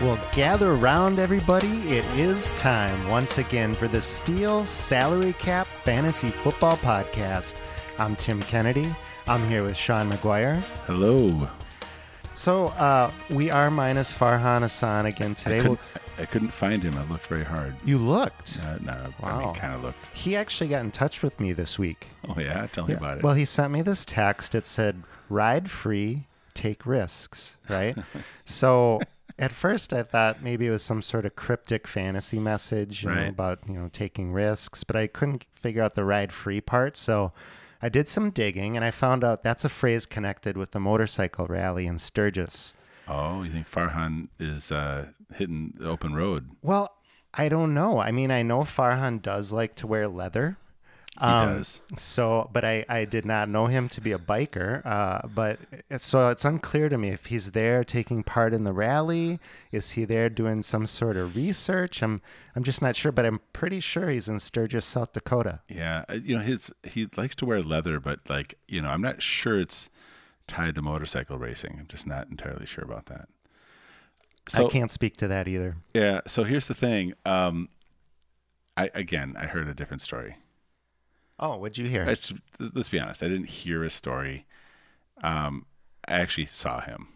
Well, gather around, everybody. It is time once again for the Steel Salary Cap Fantasy Football Podcast. I'm Tim Kennedy. I'm here with Sean McGuire. Hello. So, uh, we are minus Farhan Hassan again I today. couldn't, I couldn't find him. I looked very hard. you looked. Uh, no, I mean, kind of looked. He actually got in touch with me this week. Oh yeah, tell me about it. Well, he sent me this text. It said, "Ride free, take risks." Right. so at first, I thought maybe it was some sort of cryptic fantasy message you know, about you know taking risks, but I couldn't figure out the ride free part. So I did some digging, and I found out that's a phrase connected with the motorcycle rally in Sturgis. oh, you think Farhan is uh, hitting the open road? Well, I don't know. I mean, I know Farhan does like to wear leather. He Um, does. So, but I, I did not know him to be a biker. Uh, but so it's unclear to me if he's there taking part in the rally. Is he there doing some sort of research? I'm I'm just not sure. But I'm pretty sure he's in Sturgis, South Dakota. Yeah, uh, you know his he likes to wear leather, but like you know, I'm not sure it's tied to motorcycle racing. I'm just not entirely sure about that. So I can't speak to that either. yeah, so here's the thing. Um, I again, I heard a different story. Oh, what'd you hear? It's, let's be honest. I didn't hear his story. Um, I actually saw him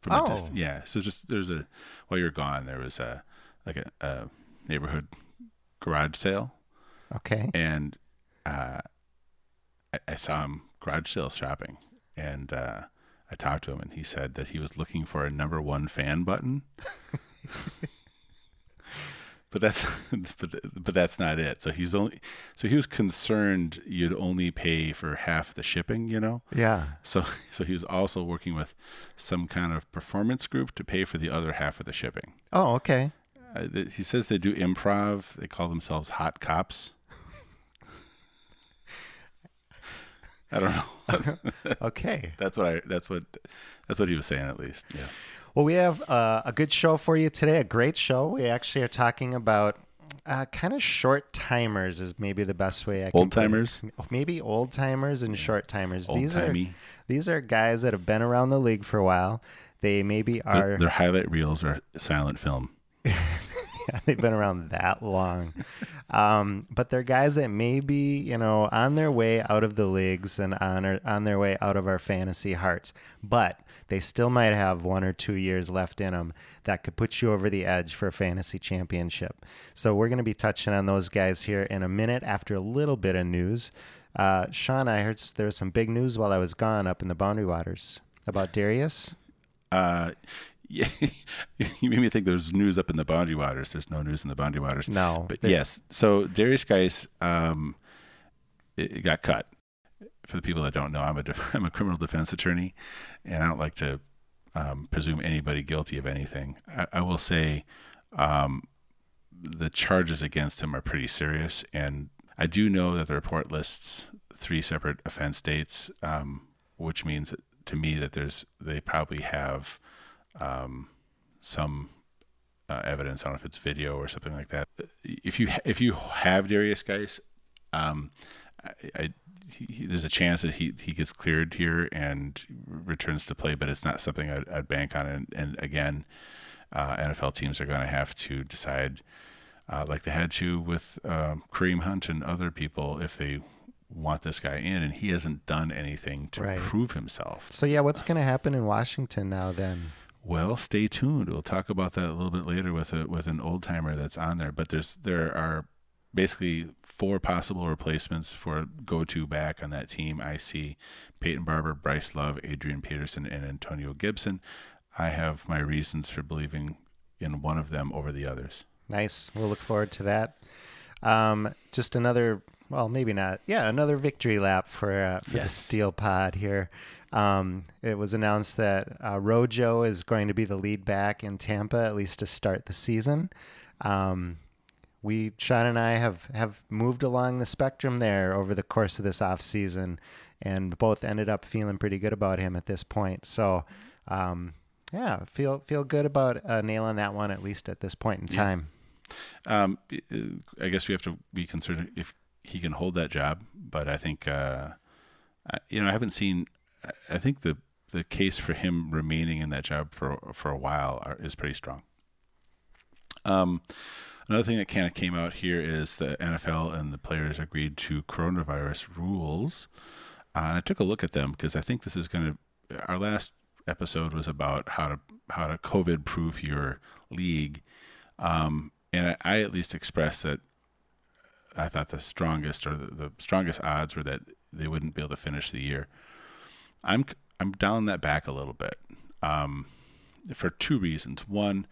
from Oh. a distance. Yeah. So just there's a while you're gone, there was a like a, a neighborhood garage sale, okay. and uh, I, I saw him garage sale shopping, and uh, I talked to him, and he said that he was looking for a number one fan button. But that's but, but that's not it. So he's only so he was concerned you'd only pay for half the shipping, you know. Yeah. So so he was also working with some kind of performance group to pay for the other half of the shipping. Oh, okay. Uh, th- he says they do improv. They call themselves hot cops. I don't know. Okay. that's what I. That's what. That's what he was saying at least. Yeah. Well, we have uh, a good show for you today, a great show. We actually are talking about uh, kind of short timers, is maybe the best way I can Old timers? Maybe old timers and short timers. Old These are these are guys that have been around the league for a while. They maybe are their highlight reels are silent film. yeah, they've been around that long, um, but they're guys that may be you know on their way out of the leagues and on our, on their way out of our fantasy hearts, but they still might have one or two years left in them that could put you over the edge for a fantasy championship. So we're going to be touching on those guys here in a minute after a little bit of news. Uh, Sean, I heard there was some big news while I was gone up in the Boundary Waters about Derrius. Uh, yeah, you made me think there's news up in the Boundary Waters. There's no news in the Boundary Waters. No, But yes, so Derrius Guice um, it, it got cut. For the people that don't know, I'm a I'm a criminal defense attorney, and I don't like to um, presume anybody guilty of anything. I, I will say um, the charges against him are pretty serious, and I do know that the report lists three separate offense dates, um, which means to me that there's they probably have um, some uh, evidence. I don't know if it's video or something like that. If you if you have Derrius Guice, um, I he, he- there's a chance that he he gets cleared here and returns to play, but it's not something I'd, I'd bank on. And, and again, uh, NFL teams are going to have to decide, uh, like they had to with um, Kareem Hunt and other people, if they want this guy in, and he hasn't done anything to Right. prove himself. So yeah, what's going to happen in Washington now then? Well, stay tuned. We'll talk about that a little bit later with a with an old timer that's on there. But there's there are basically four possible replacements for go-to back on that team. I see Peyton Barber, Bryce Love, Adrian Peterson, and Antonio Gibson. I have my reasons for believing in one of them over the others. Nice. We'll look forward to that. Um, just another well, maybe not. Yeah, another victory lap for uh, for the Steel Pod here. Um, it was announced that uh, Rojo is going to be the lead back in Tampa at least to start the season. Um, we Sean and I have have moved along the spectrum there over the course of this off season, and both ended up feeling pretty good about him at this point. So, um, yeah, feel feel good about uh, nailing that one at least at this point in Yeah. time. Um, I guess we have to be concerned if he can hold that job, but I think, uh, I- you know, I haven't seen. I- I think the the case for him remaining in that job for for a while are, is pretty strong. Um, another thing that kind of came out here is the NFL and the players agreed to coronavirus rules. Uh, and I took a look at them because I think this is going to. Our last episode was about how to how to COVID proof your league, um, and I, I at least expressed that I thought the strongest or the, the strongest odds were that they wouldn't be able to finish the year. I'm I'm down that back a little bit um, for two reasons. One,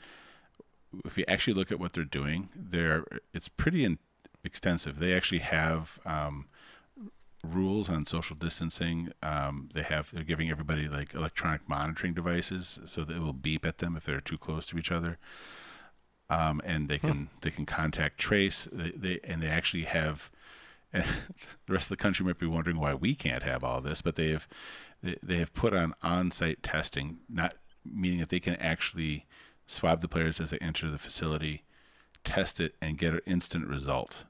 if you actually look at what they're doing, they're it's pretty in, extensive. They actually have um, rules on social distancing. Um, they have they're giving everybody like electronic monitoring devices so that it will beep at them if they're too close to each other. Um, and they can they can contact trace. They, they and they actually have. And the rest of the country might be wondering why we can't have all this, but they have they, they have put on on-site testing, not meaning that they can actually swab the players as they enter the facility, test it, and get an instant result.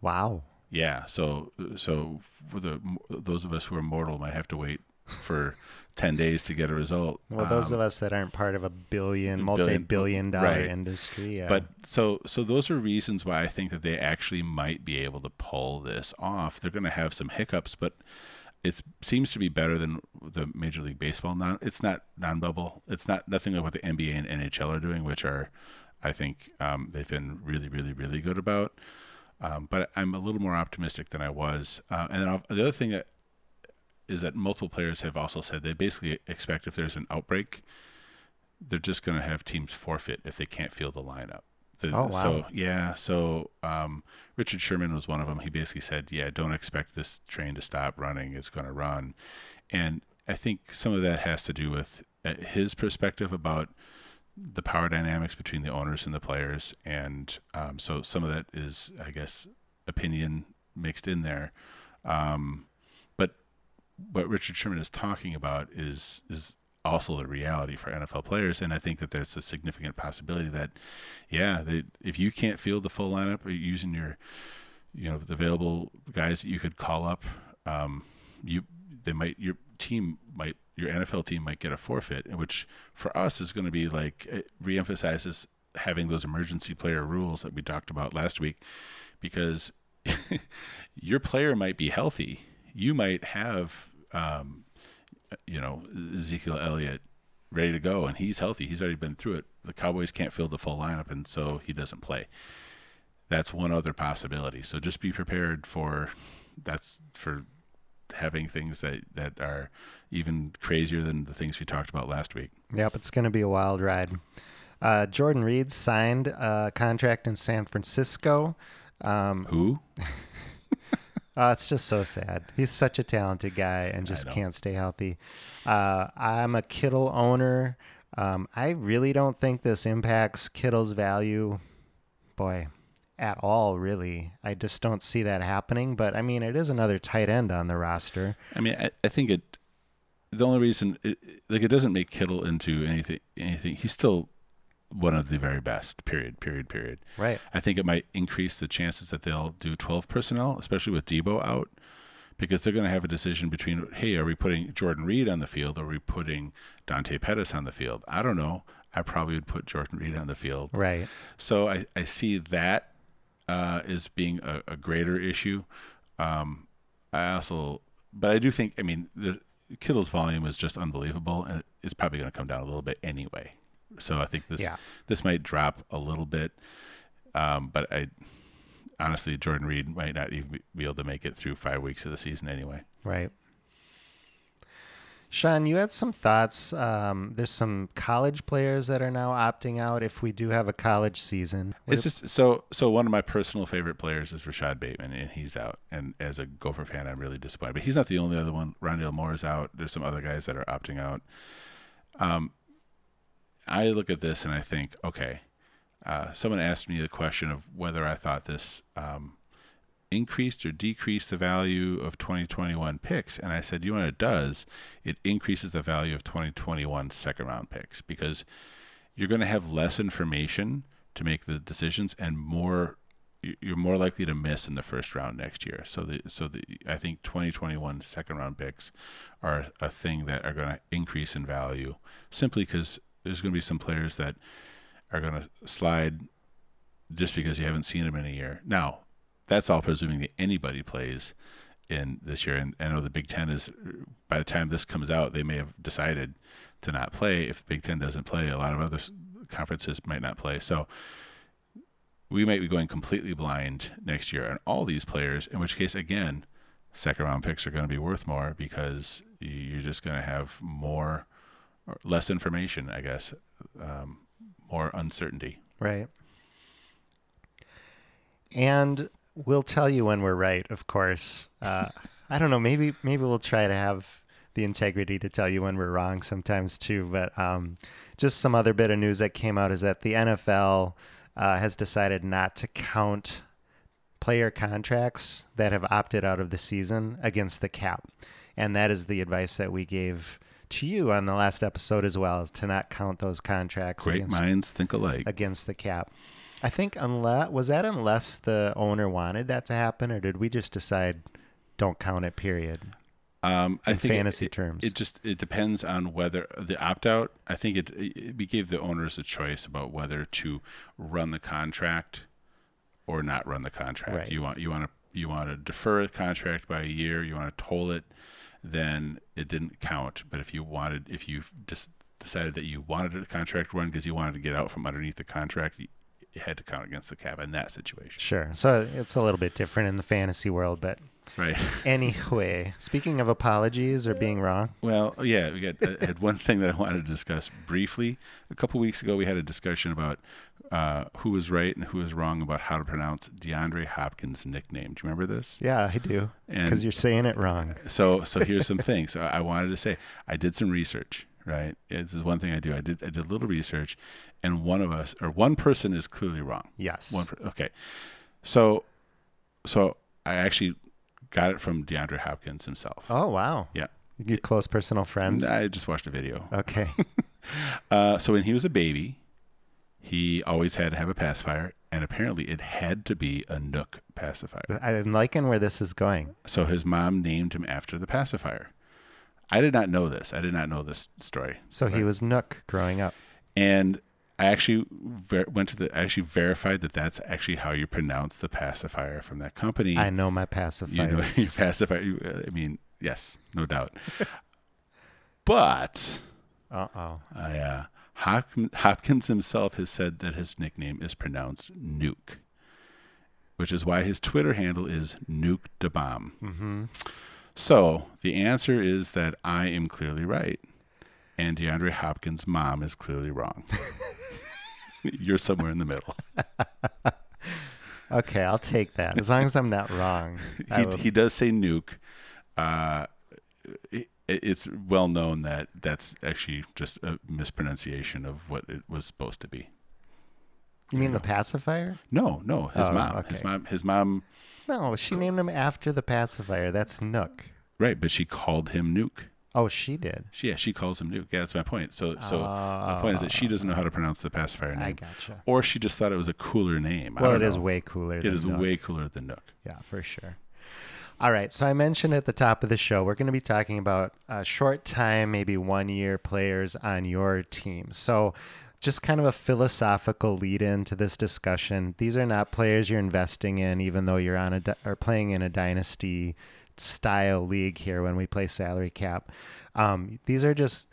Wow. Yeah, so so for the those of us who are mortal might have to wait for ten days to get a result. Well, those Um, of us that aren't part of a billion, billion- multi-billion dollar right. industry, yeah. But so so those are reasons why I think that they actually might be able to pull this off. They're going to have some hiccups, but it seems to be better than the Major League Baseball. Non, it's not non-bubble. It's not nothing like what the NBA and NHL are doing, which are, I think, um, they've been really, really, really good about. Um, but I'm a little more optimistic than I was. Uh, and I'll, the other thing that is that multiple players have also said they basically expect if there's an outbreak, they're just going to have teams forfeit if they can't field the lineup. The, Oh, wow. So yeah, so um, Richard Sherman was one of them. He basically said, "Yeah, don't expect this train to stop running. It's going to run," and I think some of that has to do with uh, his perspective about the power dynamics between the owners and the players, and um, so some of that is, I guess, opinion mixed in there. Um, but what Richard Sherman is talking about is is also the reality for NFL players, and I think that there's a significant possibility that, yeah, they, if you can't field the full lineup uh, using your, you know, the available guys that you could call up, um, you they might your team might your NFL team might get a forfeit, which for us is going to be like it reemphasizes having those emergency player rules that we talked about last week, because your player might be healthy, you might have, um, you know, Ezekiel Elliott ready to go, and he's healthy. He's already been through it. The Cowboys can't field the full lineup, and so he doesn't play. That's one other possibility. So just be prepared for that's for having things that that are even crazier than the things we talked about last week. Yep, it's going to be a wild ride. Uh, Jordan Reed signed a contract in San Francisco. Um, Who? oh, it's just so sad. He's such a talented guy and just can't stay healthy. Uh, I'm a Kittle owner. Um, I really don't think this impacts Kittle's value, boy, at all. Really, I just don't see that happening. But I mean, it is another tight end on the roster. I mean, I, I think it. The only reason, it, like, it doesn't make Kittle into anything. Anything. He's still one of the very best. Period. Period. Period. Right. I think it might increase the chances that they'll do 12 personnel, especially with Deebo out, because they're going to have a decision between, hey, are we putting Jordan Reed on the field or are we putting Dante Pettis on the field? I don't know. I probably would put Jordan Reed on the field. Right. So I, I see that uh, as being a, a greater issue. Um, I also, but I do think, I mean, the Kittle's volume is just unbelievable, and it's probably going to come down a little bit anyway. So I think this Yeah. this might drop a little bit, um, but I honestly, Jordan Reed might not even be able to make it through five weeks of the season anyway. Right. Sean, you had some thoughts. Um, there's some college players that are now opting out if we do have a college season. It's just so so. One of my personal favorite players is Rashod Bateman, and he's out. And as a Gopher fan, I'm really disappointed. But he's not the only other one. Rondale Moore is out. There's some other guys that are opting out. Um, I look at this and I think, okay. Uh, someone asked me the question of whether I thought this um, increased or decreased the value of 2021 picks. And I said, you know what it does? It increases the value of 2021 second round picks because you're going to have less information to make the decisions and more you're more likely to miss in the first round next year. So the so the I think 2021 second round picks are a thing that are going to increase in value simply because there's going to be some players that are going to slide just because you haven't seen them in a year. Now, that's all presuming that anybody plays in this year. And I know the Big Ten is, by the time this comes out, they may have decided to not play. If Big Ten doesn't play, a lot of other conferences might not play. So we might be going completely blind next year. on all these players, in which case, again, second round picks are going to be worth more because you're just going to have more, less information, I guess, um, more uncertainty. Right. And we'll tell you when we're right, of course. Uh, I don't know. Maybe maybe we'll try to have the integrity to tell you when we're wrong sometimes too. But um, just some other bit of news that came out is that the NFL uh, has decided not to count player contracts that have opted out of the season against the cap, and that is the advice that we gave to you on the last episode as well, is to not count those contracts. Great against, minds think alike against the cap. I think unless was that unless the owner wanted that to happen, or did we just decide don't count it? Period. Um, I think fantasy it, terms, it just it depends on whether the opt out. I think it, it, we gave the owners a choice about whether to run the contract or not run the contract. Right. You want you want to you want to defer a contract by a year. You want to toll it. Then it didn't count. But if you wanted, if you just decided that you wanted a contract run because you wanted to get out from underneath the contract, it had to count against the cap in that situation. Sure. So it's a little bit different in the fantasy world, but right. anyway, speaking of apologies or being wrong. Well, yeah, we got I had one thing that I wanted to discuss briefly. A couple weeks ago, we had a discussion about uh, who was right and who was wrong about how to pronounce DeAndre Hopkins' nickname. Do you remember this? Yeah, I do. Because you're saying it wrong. So, so here's some things. I wanted to say I did some research right? This is one thing I do. I did I did a little research, and one of us or one person is clearly wrong. Yes. One. Okay. So, so I actually got it from DeAndre Hopkins himself. Oh wow. Yeah. You close personal friends? I just watched a video. Okay. uh, so when he was a baby, he always had to have a pacifier, and apparently it had to be a Nook pacifier. I'm liking where this is going. So his mom named him after the pacifier. I did not know this. I did not know this story. So he was Nook growing up. And I actually ver- went to the. I actually verified that that's actually how you pronounce the pacifier from that company. I know my pacifier. You know your pacifier. You, uh, I mean, yes, no doubt. but, uh oh, uh, Hopkins himself has said that his nickname is pronounced Nuke, which is why his Twitter handle is Nuke the Bomb. Mm-hmm. So the answer is that I am clearly right, and DeAndre Hopkins' mom is clearly wrong. You're somewhere in the middle. okay, I'll take that. As long as I'm not wrong. he, will... he does say nuke. Uh, it's well known that that's actually just a mispronunciation of what it was supposed to be. You mean the pacifier? No, no, his oh, mom. Okay. His mom. His mom no, she named him after the pacifier. That's Nook. Right, but she called him Nuke. Oh, she did. She, yeah, she calls him Nuke. Yeah, that's my point. So, so my point is that she doesn't know how to pronounce the pacifier name. I gotcha. Or she just thought it was a cooler name. Well, it know. is way cooler. It is Nook. way cooler than Nook. Yeah, for sure. All right, so I mentioned at the top of the show, we're going to be talking about uh, short time, maybe one year players on your team. So just kind of a philosophical lead into this discussion. These are not players you're investing in, even though you're on a or playing in a dynasty style league here when we play salary cap. Um, these are just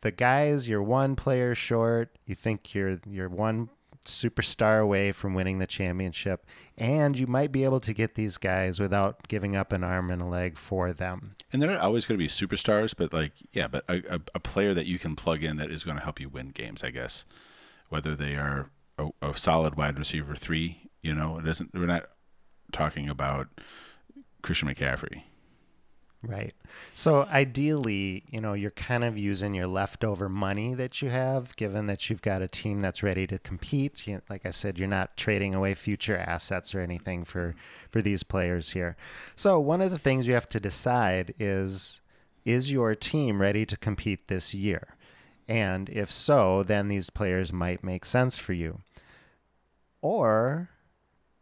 the guys you're one player short. You think you're you're one superstar away from winning the championship, and you might be able to get these guys without giving up an arm and a leg for them. And they're not always going to be superstars, but like, yeah, but a, a, a player that you can plug in that is going to help you win games, I guess. Whether they are a, a solid wide receiver three, you know, it isn't. We're not talking about Christian McCaffrey. Right. So ideally, you know, you're kind of using your leftover money that you have, given that you've got a team that's ready to compete. You, like I said, you're not trading away future assets or anything for for these players here. So one of the things you have to decide is is your team ready to compete this year? And if so, then these players might make sense for you. Or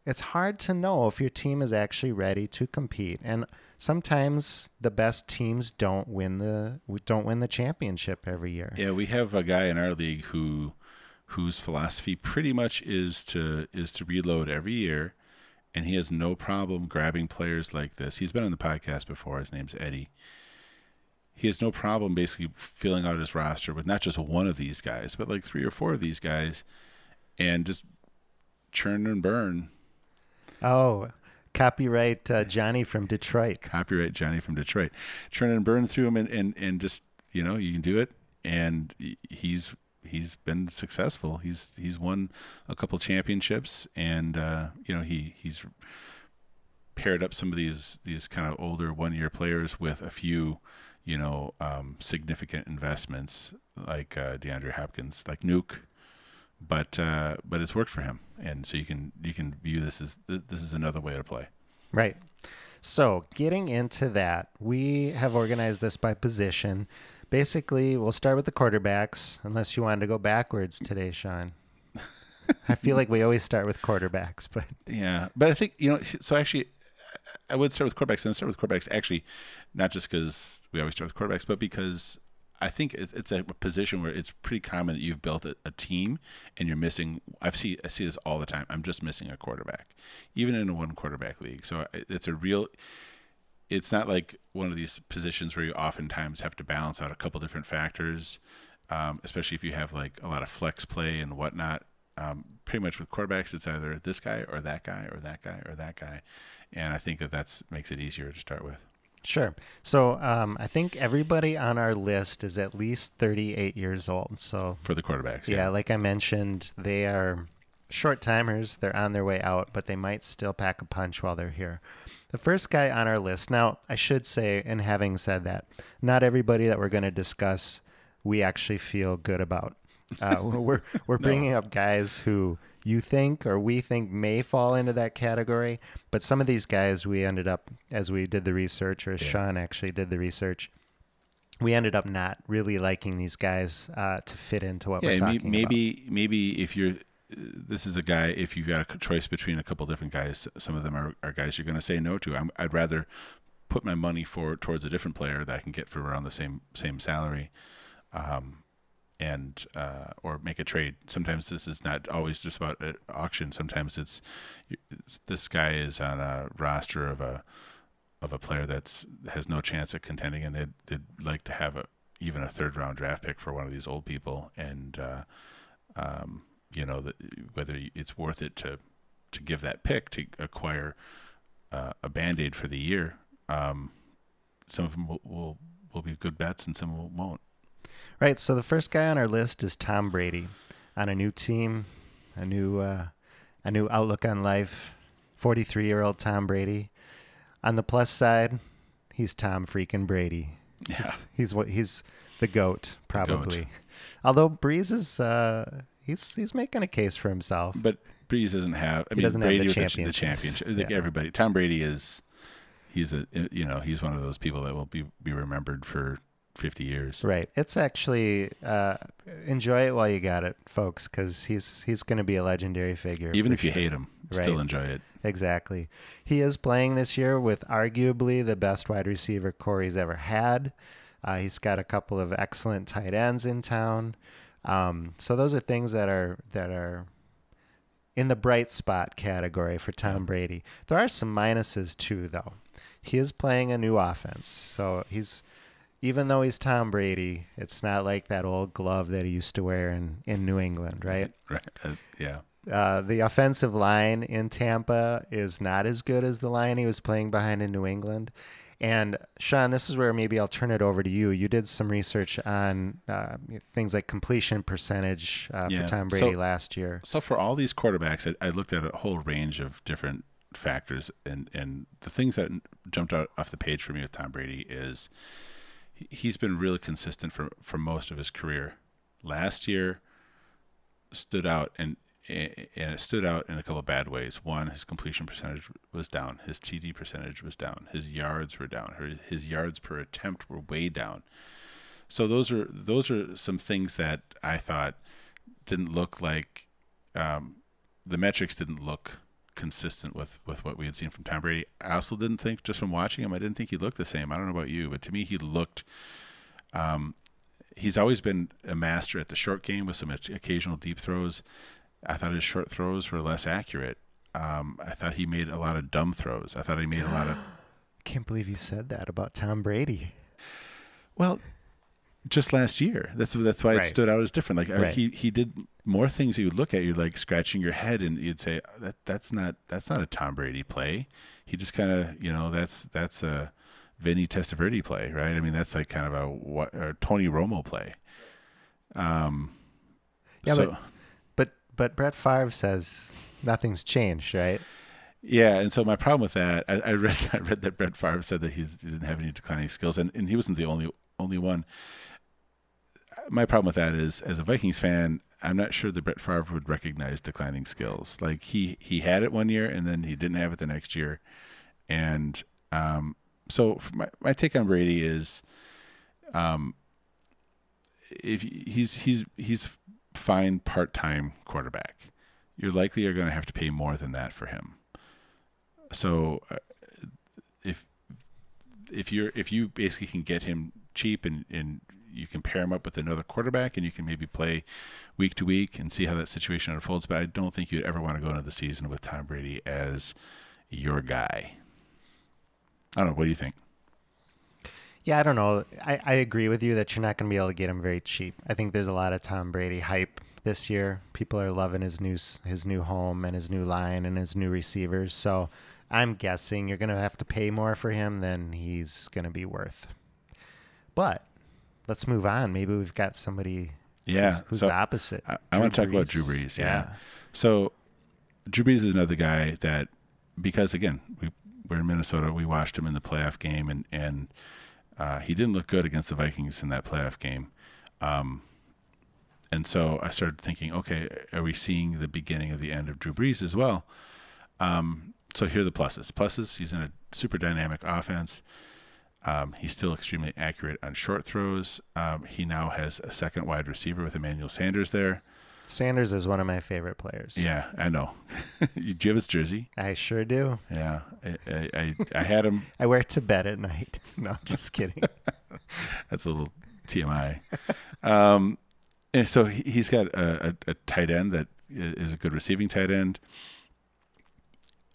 it's hard to know if your team is actually ready to compete. And sometimes the best teams don't win the don't win the championship every year. Yeah, we have a guy in our league who whose philosophy pretty much is to is to reload every year and he has no problem grabbing players like this. He's been on the podcast before. His name's Eddie. He has no problem basically filling out his roster with not just one of these guys, but like three or four of these guys and just churn and burn. Oh, Copyright uh, Johnny from Detroit. Copyright Johnny from Detroit. Churn and burn through him and, and, and just, you know, you can do it. And he's he's been successful. He's he's won a couple championships and uh, you know, he he's paired up some of these these kind of older one year players with a few, you know, um, significant investments like uh, DeAndre Hopkins, like Nuke but uh, but it's worked for him, and so you can you can view this as this is another way to play. Right. So getting into that, we have organized this by position. Basically, we'll start with the quarterbacks, unless you wanted to go backwards today, Sean. I feel like we always start with quarterbacks, but yeah, but I think you know. So actually, I would start with quarterbacks, and start with quarterbacks actually, not just because we always start with quarterbacks, but because I think it's a position where it's pretty common that you've built a, a, team and you're missing. I've see I see this all the time. I'm just missing a quarterback, even in a one quarterback league. So it's a real. It's not like one of these positions where you oftentimes have to balance out a couple different factors, um, especially if you have like a lot of flex play and whatnot. Um, pretty much with quarterbacks, it's either this guy or that guy or that guy or that guy, and I think that that's makes it easier to start with. Sure. So um, I think everybody on our list is at least 38 years old. So for the quarterbacks, yeah, yeah like I mentioned, they are short timers. They're on their way out, but they might still pack a punch while they're here. The first guy on our list. Now, I should say, and having said that, not everybody that we're going to discuss we actually feel good about. Uh, we're we're bringing no. up guys who you think or we think may fall into that category. But some of these guys, we ended up, as we did the research, or yeah. Sean actually did the research, we ended up not really liking these guys uh, to fit into what yeah, we're talking maybe, about. Maybe if you're, this is a guy, if you've got a choice between a couple different guys, some of them are, are guys you're going to say no to. I'm, I'd rather put my money for towards a different player that I can get for around the same same salary. Um, and uh, or make a trade. Sometimes this is not always just about an auction. Sometimes it's, it's, this guy is on a roster of a of a player that's has no chance at contending, and they'd, they'd like to have a even a third round draft pick for one of these old people, and uh, um, you know the, whether it's worth it to to give that pick to acquire uh, a band aid for the year. Um, some of them will, will will be good bets, and some of them won't. Right. So the first guy on our list is Tom Brady, on a new team, a new uh, a new outlook on life. Forty three year old Tom Brady. On the plus side, he's Tom freaking Brady. Yeah. He's, what he's the goat probably. The goat. Although Brees is uh, he's he's making a case for himself. But Brees doesn't have. I he mean, Brady have the, championship. the championship. Like yeah. everybody, Tom Brady is. He's a you know he's one of those people that will be be remembered for 50 years. Right. It's actually uh, enjoy it while you got it, folks, because he's he's going to be a legendary figure. Even if sure. you hate him, right. still enjoy it. Exactly. He is playing this year with arguably the best wide receiver Corey's ever had. Uh, he's got a couple of excellent tight ends in town. Um, so those are things that are that are in the bright spot category for Tom Brady. There are some minuses too, though. He is playing a new offense, so he's even though he's Tom Brady, it's not like that old glove that he used to wear in, in New England, right? Right. Uh, yeah. Uh, the offensive line in Tampa is not as good as the line he was playing behind in New England. And Sean, this is where maybe I'll turn it over to you. You did some research on uh, things like completion percentage uh, Yeah. for Tom Brady So- last year. So for all these quarterbacks, I, I looked at a whole range of different factors, and and the things that jumped out off the page for me with Tom Brady is he's been really consistent for for most of his career. Last year stood out and and it stood out in a couple bad ways. One, his completion percentage was down. His TD percentage was down. His yards were down. His yards per attempt were way down. So those are those are some things that I thought didn't look like um, the metrics didn't look consistent with with what we had seen from Tom Brady. I also didn't think just from watching him, I didn't think he looked the same. I don't know about you, but to me, he looked. Um, he's always been a master at the short game with some occasional deep throws. I thought his short throws were less accurate. Um, I thought he made a lot of dumb throws. I thought he made a lot of Can't believe you said that about Tom Brady. Well, just last year. That's that's why Right. it stood out as different. Like uh, Right. he he did more things. You would look at, you're like scratching your head, and you'd say that that's not that's not a Tom Brady play. He just kind of you know that's that's a Vinny Testaverde play, right? I mean that's like kind of a what or Tony Romo play. Um, Yeah, so, but but but Brett Favre says nothing's changed, right? Yeah, and so my problem with that, I, I read I read that Brett Favre said that he's, he didn't have any declining skills, and, and he wasn't the only only one. My problem with that is, as a Vikings fan, I'm not sure that Brett Favre would recognize declining skills. Like he he had it one year, and then he didn't have it the next year, and um, so my my take on Brady is, um, if he's he's he's fine part time quarterback, you're likely are going to have to pay more than that for him. So uh, if if you're if you basically can get him cheap and and you can pair him up with another quarterback and you can maybe play week to week and see how that situation unfolds but I don't think you'd ever want to go into the season with Tom Brady as your guy. I don't know, what do you think? Yeah, I don't know. I, I agree with you that you're not going to be able to get him very cheap. I think there's a lot of Tom Brady hype this year. People are loving his new his new home and his new line and his new receivers. So I'm guessing you're going to have to pay more for him than he's going to be worth. But let's move on. Maybe we've got somebody Yeah, who's, who's so the opposite. I, I want to talk about Drew Brees. Yeah. Yeah. So Drew Brees is another guy that because again we we're in Minnesota. We watched him in the playoff game and and uh, he didn't look good against the Vikings in that playoff game. Um, and so I started thinking, okay, are we seeing the beginning of the end of Drew Brees as well? Um, so here are the pluses. Pluses: he's in a super dynamic offense. Um, he's still extremely accurate on short throws. Um, he now has a second wide receiver with Emmanuel Sanders there. Sanders is one of my favorite players. Yeah, I know. Do you have his jersey? I sure do. Yeah, I, I, I, I had him. I wear it to bed at night. No, just kidding. That's a little TMI. Um, and so he, he's got a, a, a tight end that is a good receiving tight end.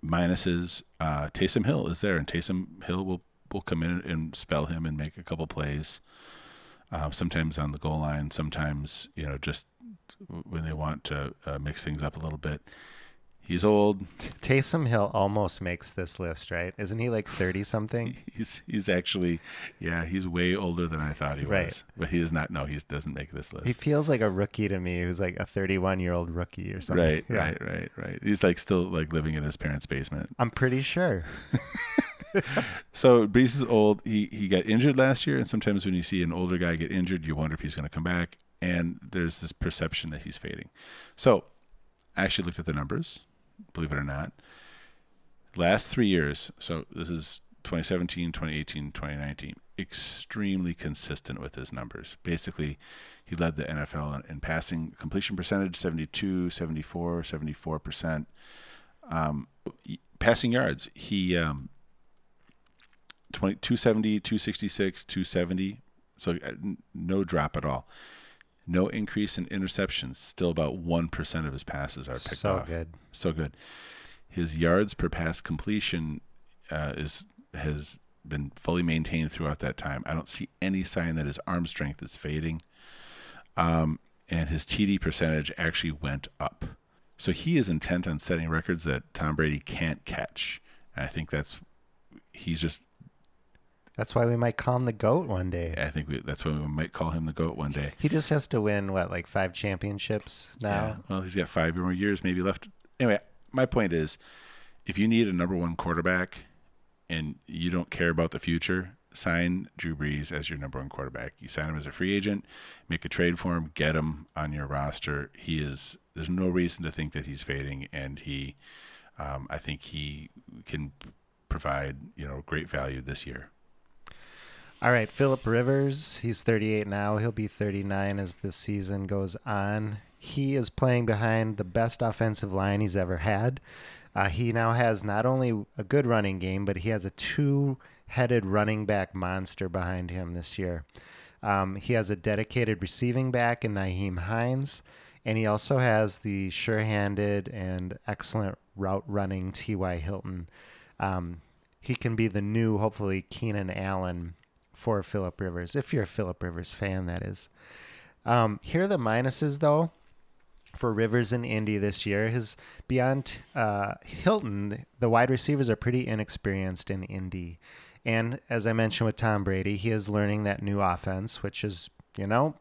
Minuses, uh, Taysom Hill is there, and Taysom Hill will will come in and spell him and make a couple plays. Uh, sometimes on the goal line, sometimes you know just when they want to uh, mix things up a little bit. He's old. Taysom Hill almost makes this list, right? Isn't he like 30 something? He's he's actually yeah he's way older than I thought he was, Right. but he is not. No, he doesn't make this list. He feels like a rookie to me who's like a 31 year old rookie or something. Right, Yeah. right, right, right. He's like still like living in his parents' basement. I'm pretty sure. So Brees is old. He he got injured last year, and sometimes when you see an older guy get injured, you wonder if he's going to come back. And there's this perception that he's fading. So I actually looked at the numbers, believe it or not. Last three years, so this is 2017, 2018, 2019, extremely consistent with his numbers. Basically, he led the NFL in, in passing completion percentage 72, 74, 74%. Um, passing yards, he um, 20, 270, 266, 270. So uh, no drop at all. No increase in interceptions. Still about 1% of his passes are picked So off. So good. So good. His yards per pass completion uh, is has been fully maintained throughout that time. I don't see any sign that his arm strength is fading. Um, and his TD percentage actually went up. So he is intent on setting records that Tom Brady can't catch. And I think that's he's just That's why we might call him the goat one day. I think we, that's why we might call him the goat one day. He just has to win what, like five championships now. Yeah. Well, he's got five more years maybe left. Anyway, my point is, if you need a number one quarterback, and you don't care about the future, sign Drew Brees as your number one quarterback. You sign him as a free agent, make a trade for him, get him on your roster. He is. There's no reason to think that he's fading, and he, um, I think he can provide you know great value this year. All right, Philip Rivers, he's 38 now. He'll be 39 as the season goes on. He is playing behind the best offensive line he's ever had. Uh, he now has not only a good running game, but he has a two headed running back monster behind him this year. Um, he has a dedicated receiving back in Nyheim Hines, and he also has the sure handed and excellent route running T.Y. Hilton. Um, he can be the new, hopefully, Keenan Allen for Philip Rivers, if you're a Philip Rivers fan, that is. Um, here are the minuses, though, for Rivers and Indy this year. His beyond uh, Hilton, the wide receivers are pretty inexperienced in Indy, and as I mentioned with Tom Brady, he is learning that new offense, which is you know.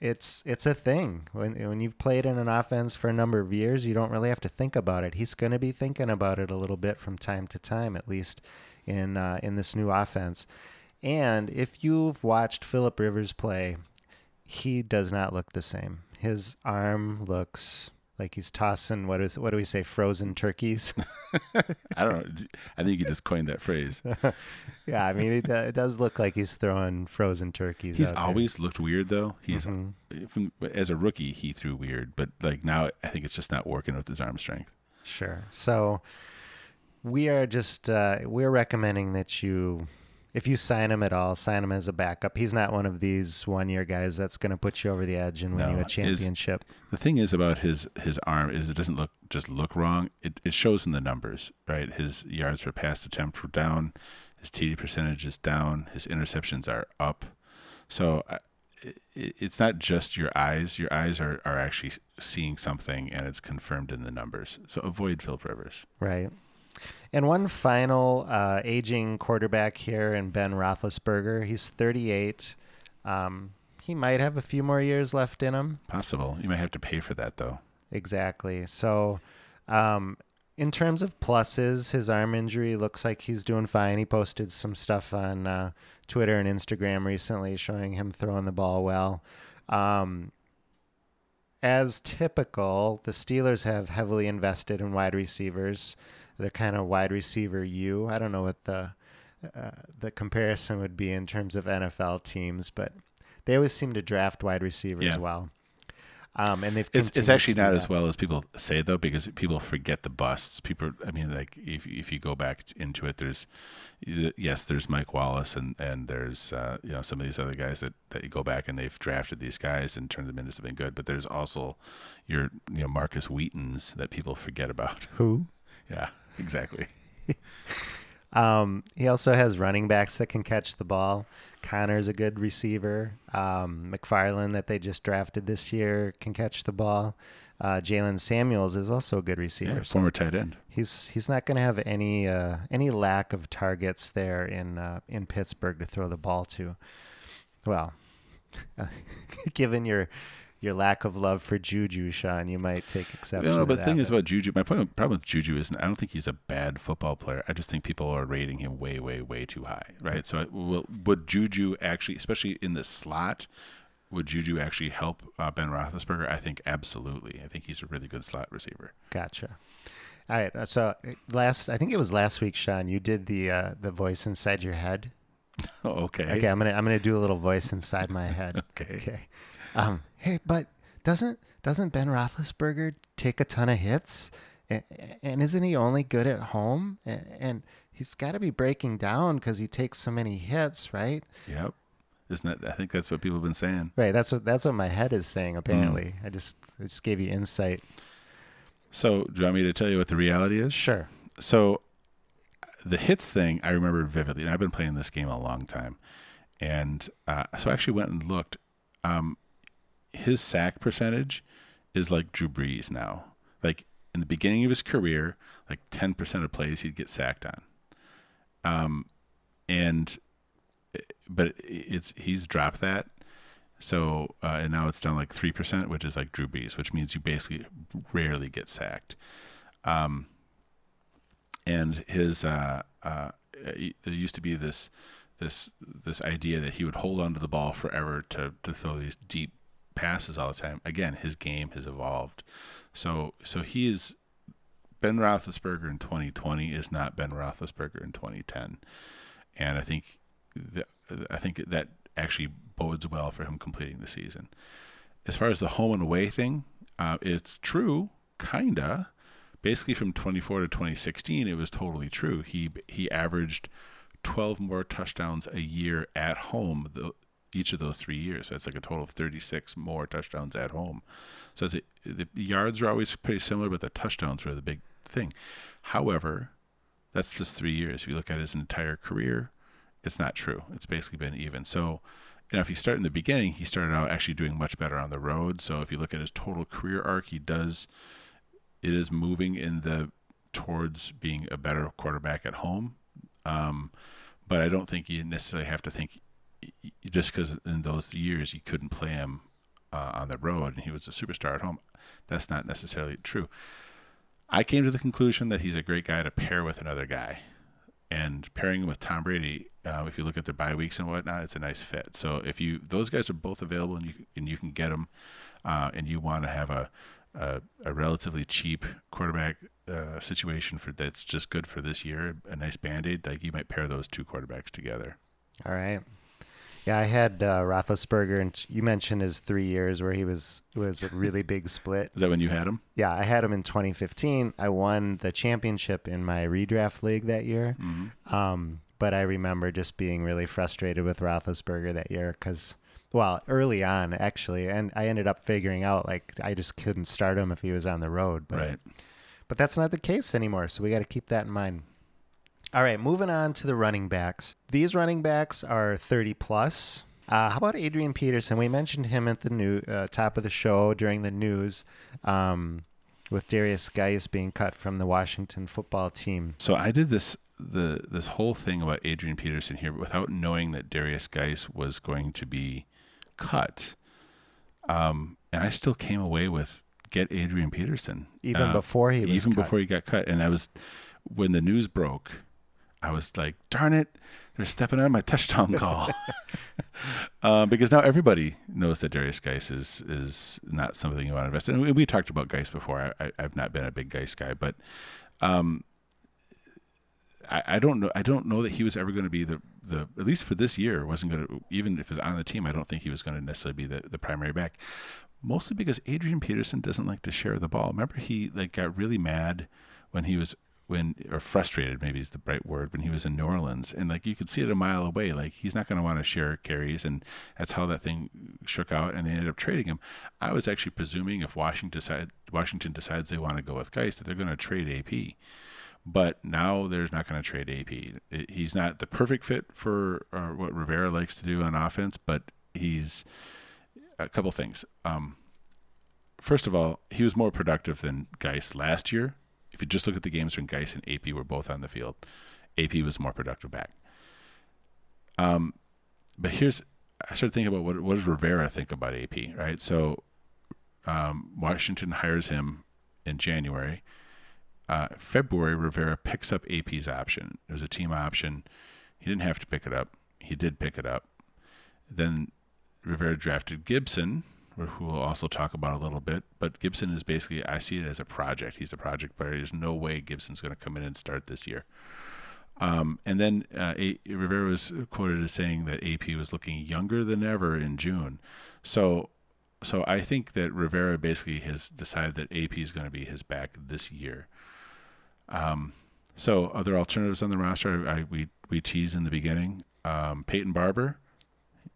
It's it's a thing when when you've played in an offense for a number of years, you don't really have to think about it. He's going to be thinking about it a little bit from time to time, at least in uh, in this new offense. And if you've watched Philip Rivers play, he does not look the same. His arm looks like he's tossing what is what do we say frozen turkeys i don't know i think you just coined that phrase yeah i mean it, uh, it does look like he's throwing frozen turkeys he's always there. looked weird though he's mm-hmm. from as a rookie he threw weird but like now i think it's just not working with his arm strength sure so we are just uh, we're recommending that you if you sign him at all, sign him as a backup. He's not one of these one year guys that's going to put you over the edge and win no, you a championship. His, the thing is about his his arm is it doesn't look just look wrong. It it shows in the numbers, right? His yards per pass attempt were down, his TD percentage is down, his interceptions are up. So uh, it, it's not just your eyes. Your eyes are, are actually seeing something, and it's confirmed in the numbers. So avoid Philip Rivers. Right. And one final uh, aging quarterback here in Ben Roethlisberger. He's 38. Um, he might have a few more years left in him. Possible. You might have to pay for that, though. Exactly. So, um, in terms of pluses, his arm injury looks like he's doing fine. He posted some stuff on uh, Twitter and Instagram recently showing him throwing the ball well. Um, as typical, the Steelers have heavily invested in wide receivers the kind of wide receiver you. I don't know what the uh, the comparison would be in terms of NFL teams, but they always seem to draft wide receivers yeah. well. Um, and they've it's, it's actually not as well as people say though because people forget the busts. People, I mean, like if if you go back into it, there's yes, there's Mike Wallace and and there's uh, you know some of these other guys that that you go back and they've drafted these guys and turned them into something good. But there's also your you know Markus Wheatons that people forget about. Who? Yeah exactly. um, he also has running backs that can catch the ball. Conner's a good receiver. Um, McFarland that they just drafted this year can catch the ball. Uh, Jaylen Samuels is also a good receiver. Yeah, former tight end. He's he's not going to have any uh, any lack of targets there in uh, in Pittsburgh to throw the ball to. Well, given your your lack of love for Juju, Sean, you might take exception. No, but the thing is about Juju, my problem, problem with Juju isn't. I don't think he's a bad football player. I just think people are rating him way, way, way too high, right? So, will, would Juju actually, especially in the slot, would Juju actually help uh, Ben Roethlisberger? I think absolutely. I think he's a really good slot receiver. Gotcha. All right. Uh, so uh, last, I think it was last week, Sean. You did the uh, the voice inside your head. Okay. Okay. I'm gonna I'm gonna do a little voice inside my head. okay. Okay. Um, hey, but doesn't doesn't Ben Roethlisberger take a ton of hits? And, isn't he only good at home? And, he's got to be breaking down because he takes so many hits, right? Yep. Isn't that? I think that's what people have been saying. Right. That's what that's what my head is saying. Apparently, mm. I just I just gave you insight. So, do you want me to tell you what the reality is? Sure. So, the hits thing I remember vividly, and I've been playing this game a long time, and uh, so I actually went and looked. Um, his sack percentage is like Drew Brees now. Like in the beginning of his career, like 10% of plays he'd get sacked on. Um, and but it's he's dropped that. So uh, and now it's down like three percent, which is like Drew Brees, which means you basically rarely get sacked. Um, and his uh, uh, there used to be this this this idea that he would hold onto the ball forever to to throw these deep passes all the time. Again, his game has evolved. So so he is Ben Roethlisberger in 2020 is not Ben Roethlisberger in 2010, and I think the, I think that actually bodes well for him completing the season. As far as the home and away thing, uh, it's true, kinda. Basically, from 24 to 2016, it was totally true. He he averaged 12 more touchdowns a year at home the, each of those three years. So that's like a total of 36 more touchdowns at home. So the yards are always pretty similar, but the touchdowns were the big thing. However, that's just three years. If you look at his entire career, it's not true. It's basically been even. So, know, if you start in the beginning, he started out actually doing much better on the road. So if you look at his total career arc, he does it is moving in the towards being a better quarterback at home. Um, but I don't think you necessarily have to think just because in those years you couldn't play him uh, on the road and he was a superstar at home. That's not necessarily true. I came to the conclusion that he's a great guy to pair with another guy. And pairing him with Tom Brady, uh, if you look at their bye weeks and whatnot, it's a nice fit. So if you those guys are both available and you and you can get them, uh, and you want to have a, a, a relatively cheap quarterback uh, situation for that's just good for this year, a nice band aid, like you might pair those two quarterbacks together. All right. Yeah, I had uh, Roethlisberger, and you mentioned his three years where he was was a really big split. Is that when you had him? Yeah, I had him in 2015. I won the championship in my redraft league that year. Mm-hmm. Um, but I remember just being really frustrated with Roethlisberger that year because, well, early on actually, and I ended up figuring out like I just couldn't start him if he was on the road. But, right. But that's not the case anymore, so we got to keep that in mind. All right, moving on to the running backs. These running backs are 30 plus. Uh, how about Adrian Peterson? We mentioned him at the new uh, top of the show during the news, um, with Derrius Guice being cut from the Washington football team. So I did this the this whole thing about Adrian Peterson here without knowing that Derrius Guice was going to be cut. Um, and I still came away with get Adrian Peterson even uh, before he even cut. before he got cut. And I was when the news broke I was like, darn it, they're stepping on my touchdown call. um, because now everybody knows that Derrius Guice is is not something you want to invest in. And we, talked about Guice before. I, have not been a big Guice guy, but um, I, I, don't know. I don't know that he was ever going to be the the at least for this year wasn't going to even if he's on the team. I don't think he was going to necessarily be the, the primary back. Mostly because Adrian Peterson doesn't like to share the ball. Remember, he like got really mad when he was when or frustrated maybe is the right word when he was in New Orleans and like you could see it a mile away like he's not going to want to share carries and that's how that thing shook out and they ended up trading him. I was actually presuming if Washington decide, Washington decides they want to go with Guice that they're going to trade AP. But now they're not going to trade AP. He's not the perfect fit for uh, what Rivera likes to do on offense, but he's a couple things. Um, first of all, he was more productive than Guice last year if you just look at the games when Guice and AP were both on the field, AP was more productive back. Um, but here's I started thinking about what what does Rivera think about AP, right? So um, Washington hires him in January. Uh, February, Rivera picks up AP's option. It was a team option. He didn't have to pick it up. He did pick it up. Then Rivera drafted Gibson, who we'll also talk about a little bit. But Gibson is basically, I see it as a project. He's a project player. There's no way Gibson's going to come in and start this year. Um, and then uh, a- Rivera was quoted as saying that AP was looking younger than ever in June. So, so I think that Rivera basically has decided that AP is going to be his back this year. Um, so other alternatives on the roster, I, we we tease in the beginning. Um, Peyton Barber,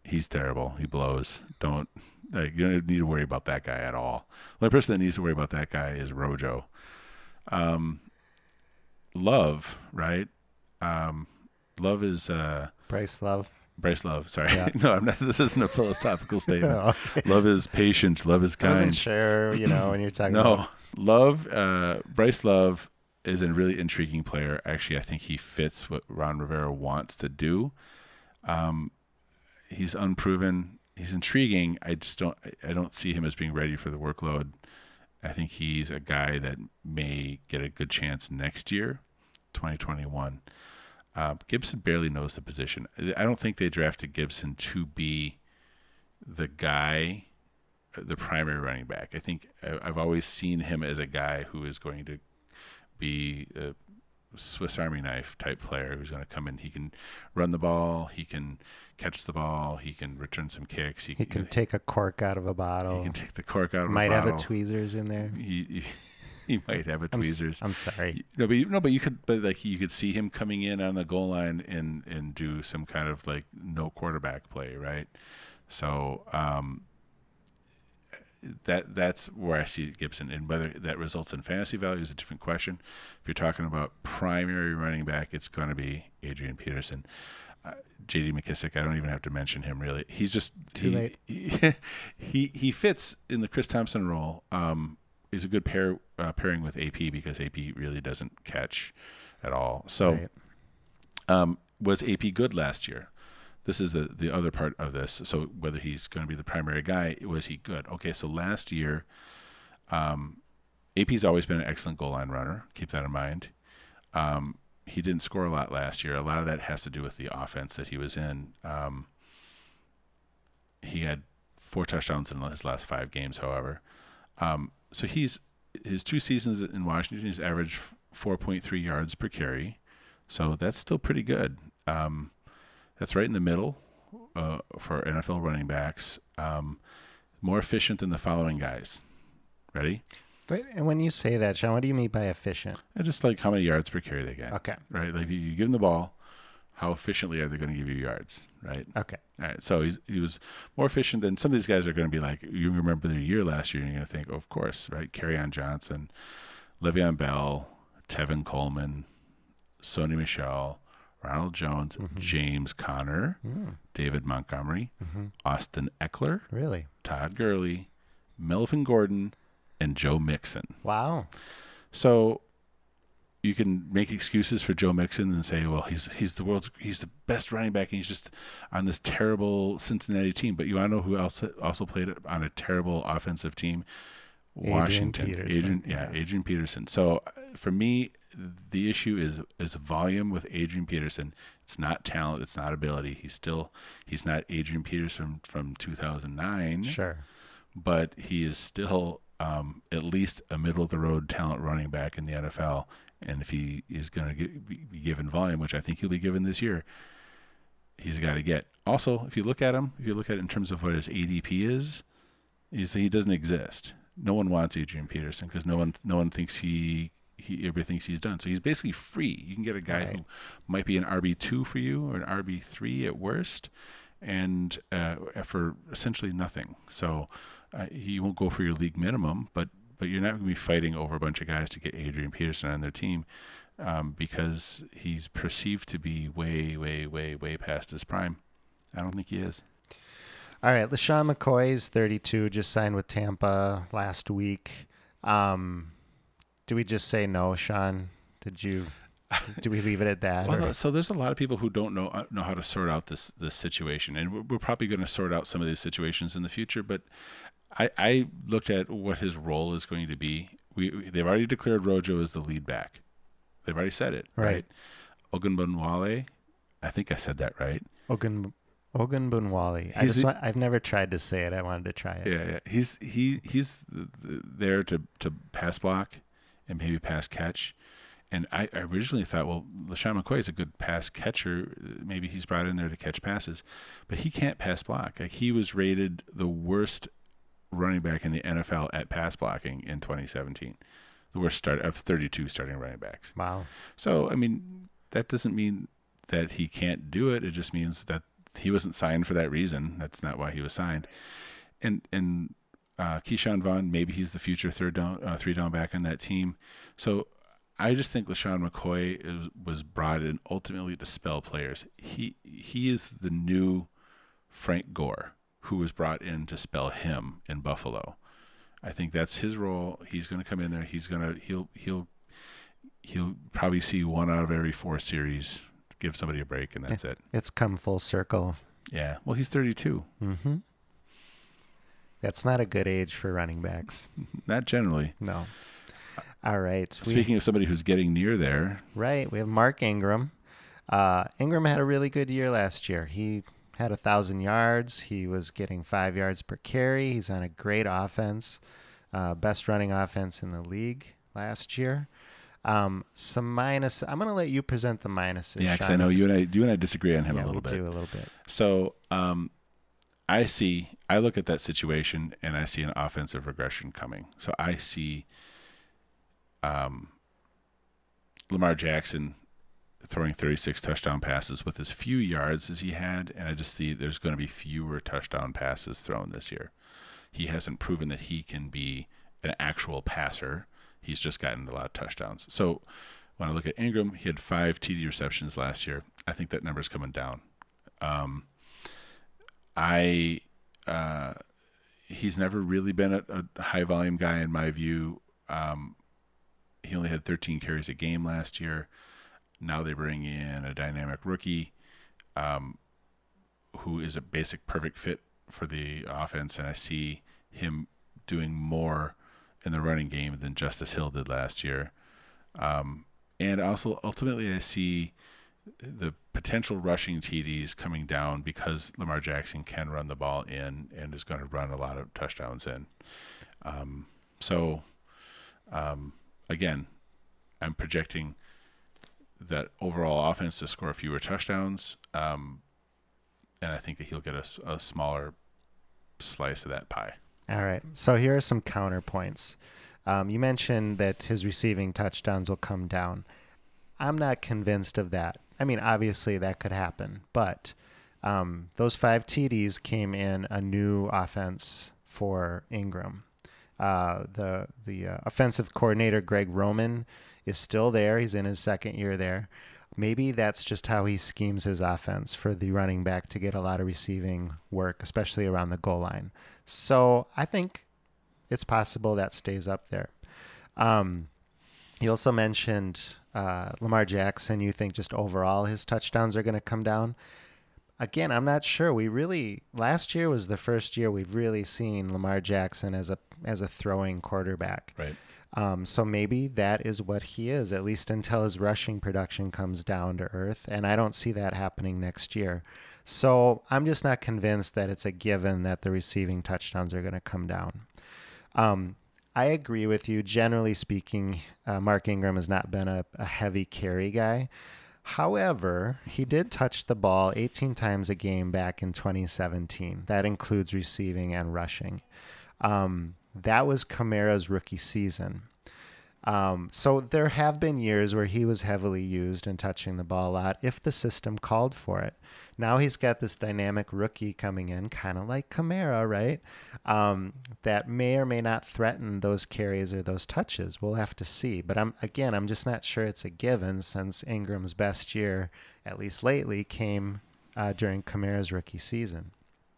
he's terrible. He blows. Don't like, you don't need to worry about that guy at all. The only person that needs to worry about that guy is Rojo. Um, Love, right? Um, Love is uh, Bryce Love. Bryce Love. Sorry, Yeah. no, I'm not. This isn't a philosophical statement. Oh, okay. Love is patient. Love is I wasn't kind. sure, you know, when you're talking No, about Love. Uh, Bryce Love is a really intriguing player. Actually, I think he fits what Ron Rivera wants to do. Um, he's unproven. He's intriguing. I just don't. I- don't see him as being ready for the workload. I think he's a guy that may get a good chance next year, 2021. Uh, Gibson barely knows the position. I don't think they drafted Gibson to be the guy, the primary running back. I think I've always seen him as a guy who is going to be a Swiss Army knife type player who's going to come in. He can run the ball, he can catch the ball, he can return some kicks. He, he can take a cork out of a bottle. he can take the cork out of Might a bottle. Might have a tweezers in there. He, he, he might have a I'm, tweezers. I'm sorry. No, but you, no, but you could, but like you could see him coming in on the goal line and and do some kind of like no quarterback play, right? So um, that that's where I see Gibson, and whether that results in fantasy value is a different question. If you're talking about primary running back, it's going to be Adrian Peterson. Uh, J.D. McKissick, I don't even have to mention him really. He's just Too he, late. He, he he fits in the Chris Thompson role. Um, is a good pair uh, pairing with AP because AP really doesn't catch at all. So Right. um, was AP good last year? This is the the other part of this. So whether he's going to be the primary guy, was he good? Okay, so last year, um, AP's always been an excellent goal line runner. Keep that in mind. Um, he didn't score a lot last year. A lot of that has to do with the offense that he was in. Um, he had four touchdowns in his last five games, however. Um, so he's his two seasons in Washington, he's averaged 4.3 yards per carry. So that's still pretty good. Um, that's right in the middle uh, for NFL running backs. Um, more efficient than the following guys. Ready? But, and when you say that, Sean, what do you mean by efficient? And just like how many yards per carry they get. Okay. Right? Like you, you give them the ball, how efficiently are they going to give you yards? Right? Okay. All right. So he's, he was more efficient than some of these guys are going to be like, you remember their year last year, and you're going to think, oh, of course, right? Kerryon Johnson, Le'Veon Bell, Tevin Coleman, Sony Michel, Ronald Jones, mm-hmm. James Conner, mm. David Montgomery, mm-hmm. Austin Ekeler, Really? Todd Gurley, Melvin Gordon, and Joe Mixon. Wow. So you can make excuses for Joe Mixon and say, well, he's he's the world's he's the best running back and he's just on this terrible Cincinnati team. But you want to know who else also played on a terrible offensive team? Adrian Washington. Peterson, Adrian, yeah, yeah. Adrian Peterson. So uh, for me, the issue is is volume with Adrian Peterson. It's not talent. It's not ability. He's still he's not Adrian Peterson from 2009 Sure. but he is still um, at least a middle of the road talent running back in the NFL. And if he is going to be be given volume, which I think he'll be given this year, he's got to get. Also, if you look at him, if you look at it in terms of what his ADP is, is he doesn't exist. No one wants Adrian Peterson because no one no one thinks he he everybody thinks he's done. So he's basically free. You can get a guy Right. who might be an RB two for you or an RB three at worst, and uh, for essentially nothing. So uh, he won't go for your league minimum, but but you're not going to be fighting over a bunch of guys to get Adrian Peterson on their team um, because he's perceived to be way, way, way, way past his prime. I don't think he is. All right, LeSean McCoy is 32, just signed with Tampa last week. Um, do we just say no, Sean? Did you? Do we leave it at that? Well, or- so there's a lot of people who don't know uh, know how to sort out this this situation, and we're, we're probably going to sort out some of these situations in the future. But I, I looked at what his role is going to be. We we- they've already declared Rojo as the lead back. They've already said it, Right. right? Ogunbonwale, I think I said that right. Ogun Ogunbunwale. I just want, I've never tried to say it. I wanted to try it. Yeah, yeah. He's he he's th- th- there to to pass block and maybe pass catch. And I, I originally thought, well, LeSean McCoy is a good pass catcher. Maybe he's brought in there to catch passes, but he can't pass block. Like he was rated the worst running back in the NFL at pass blocking in 2017, the worst start of 32 starting running backs. Wow. So I mean, that doesn't mean that he can't do it. It just means that he wasn't signed for that reason. That's not why he was signed. And and uh, Ke'Shawn Vaughn, maybe he's the future third down, uh, three down back on that team. So I just think LeSean McCoy is, was brought in ultimately to spell players. He he is the new Frank Gore, who was brought in to spell him in Buffalo. I think that's his role. He's going to come in there. He's going to he'll he'll he'll probably see one out of every four series, give somebody a break, and that's it. It's come full circle. Yeah. Well, he's 32. Mm-hmm. That's not a good age for running backs. Not generally. No. All right. we- Speaking of somebody who's getting near there, Right. We have Mark Ingram. Uh, Ingram had a really good year last year. He had a thousand yards. He was getting five yards per carry. He's on a great offense, uh, best running offense in the league last year. Um, some minus. I'm going to let you present the minuses. yeah, because I know you and I you and I disagree on him yeah, a little bit. do a little bit. So um, I see, I look at that situation and I see an offensive regression coming. So I see um, Lamar Jackson throwing 36 touchdown passes with as few yards as he had, and I just see there's going to be fewer touchdown passes thrown this year. He hasn't proven that he can be an actual passer. He's just gotten a lot of touchdowns. So when I look at Ingram, he had five TD receptions last year. I think that number's coming down. Um, I uh, he's never really been a, a high volume guy in my view. Um, he only had 13 carries a game last year. Now they bring in a dynamic rookie, um, who is a basic perfect fit for the offense, and I see him doing more in the running game than Justice Hill did last year. Um, and also, ultimately, I see the potential rushing TDs coming down because Lamar Jackson can run the ball in and is going to run a lot of touchdowns in. Um, so, um, again, I'm projecting that overall offense to score fewer touchdowns, um, and I think that he'll get a smaller slice of that pie. All right. So here are some counterpoints. Um, you mentioned that his receiving touchdowns will come down. I'm not convinced of that. I mean, obviously that could happen, but um, those five TDs came in a new offense for Ingram. Uh, the the uh, offensive coordinator Greg Roman is still there. He's in his second year there. Maybe that's just how he schemes his offense for the running back to get a lot of receiving work, especially around the goal line. So I think it's possible that stays up there. Um, you also mentioned uh, Lamar Jackson. You think just overall his touchdowns are going to come down. Again, I'm not sure. We really last year was the first year we've really seen Lamar Jackson as a as a throwing quarterback. Right. Um, so maybe that is what he is, at least until his rushing production comes down to earth. And I don't see that happening next year. So I'm just not convinced that it's a given that the receiving touchdowns are going to come down. Um, I agree with you. Generally speaking, uh, Mark Ingram has not been a, a heavy carry guy. However, he did touch the ball 18 times a game back in 2017. That includes receiving and rushing. Um, that was Kamara's rookie season. Um, so there have been years where he was heavily used and touching the ball a lot if the system called for it. Now he's got this dynamic rookie coming in, kind of like Kamara, right? Um, that may or may not threaten those carries or those touches. We'll have to see. But I'm again, I'm just not sure it's a given since Ingram's best year, at least lately, came uh, during Kamara's rookie season.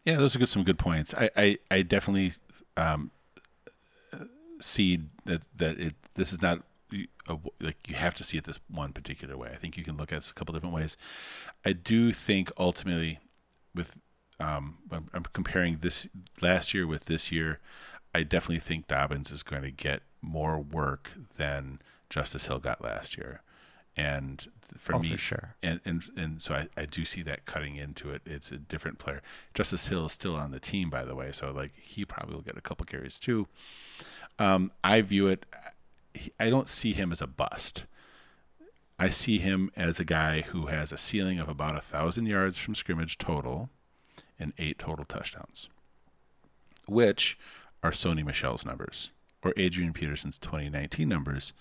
Yeah, those are good, some good points. I, I, I definitely um, see that that it this is not a, like you have to see it this one particular way. I think you can look at it a couple different ways. I do think ultimately, with um, I'm, I'm comparing this last year with this year, I definitely think Dobbins is going to get more work than Justice Hill got last year, and for Oh, me, for sure. and and and so I, I do see that cutting into it. It's a different player. Justice Hill is still on the team, by the way, so like he probably will get a couple carries too. Um, I view it. I don't see him as a bust. I see him as a guy who has a ceiling of about a thousand yards from scrimmage total, and eight total touchdowns, which are Sony Michel's numbers or Adrian Peterson's 2019 numbers,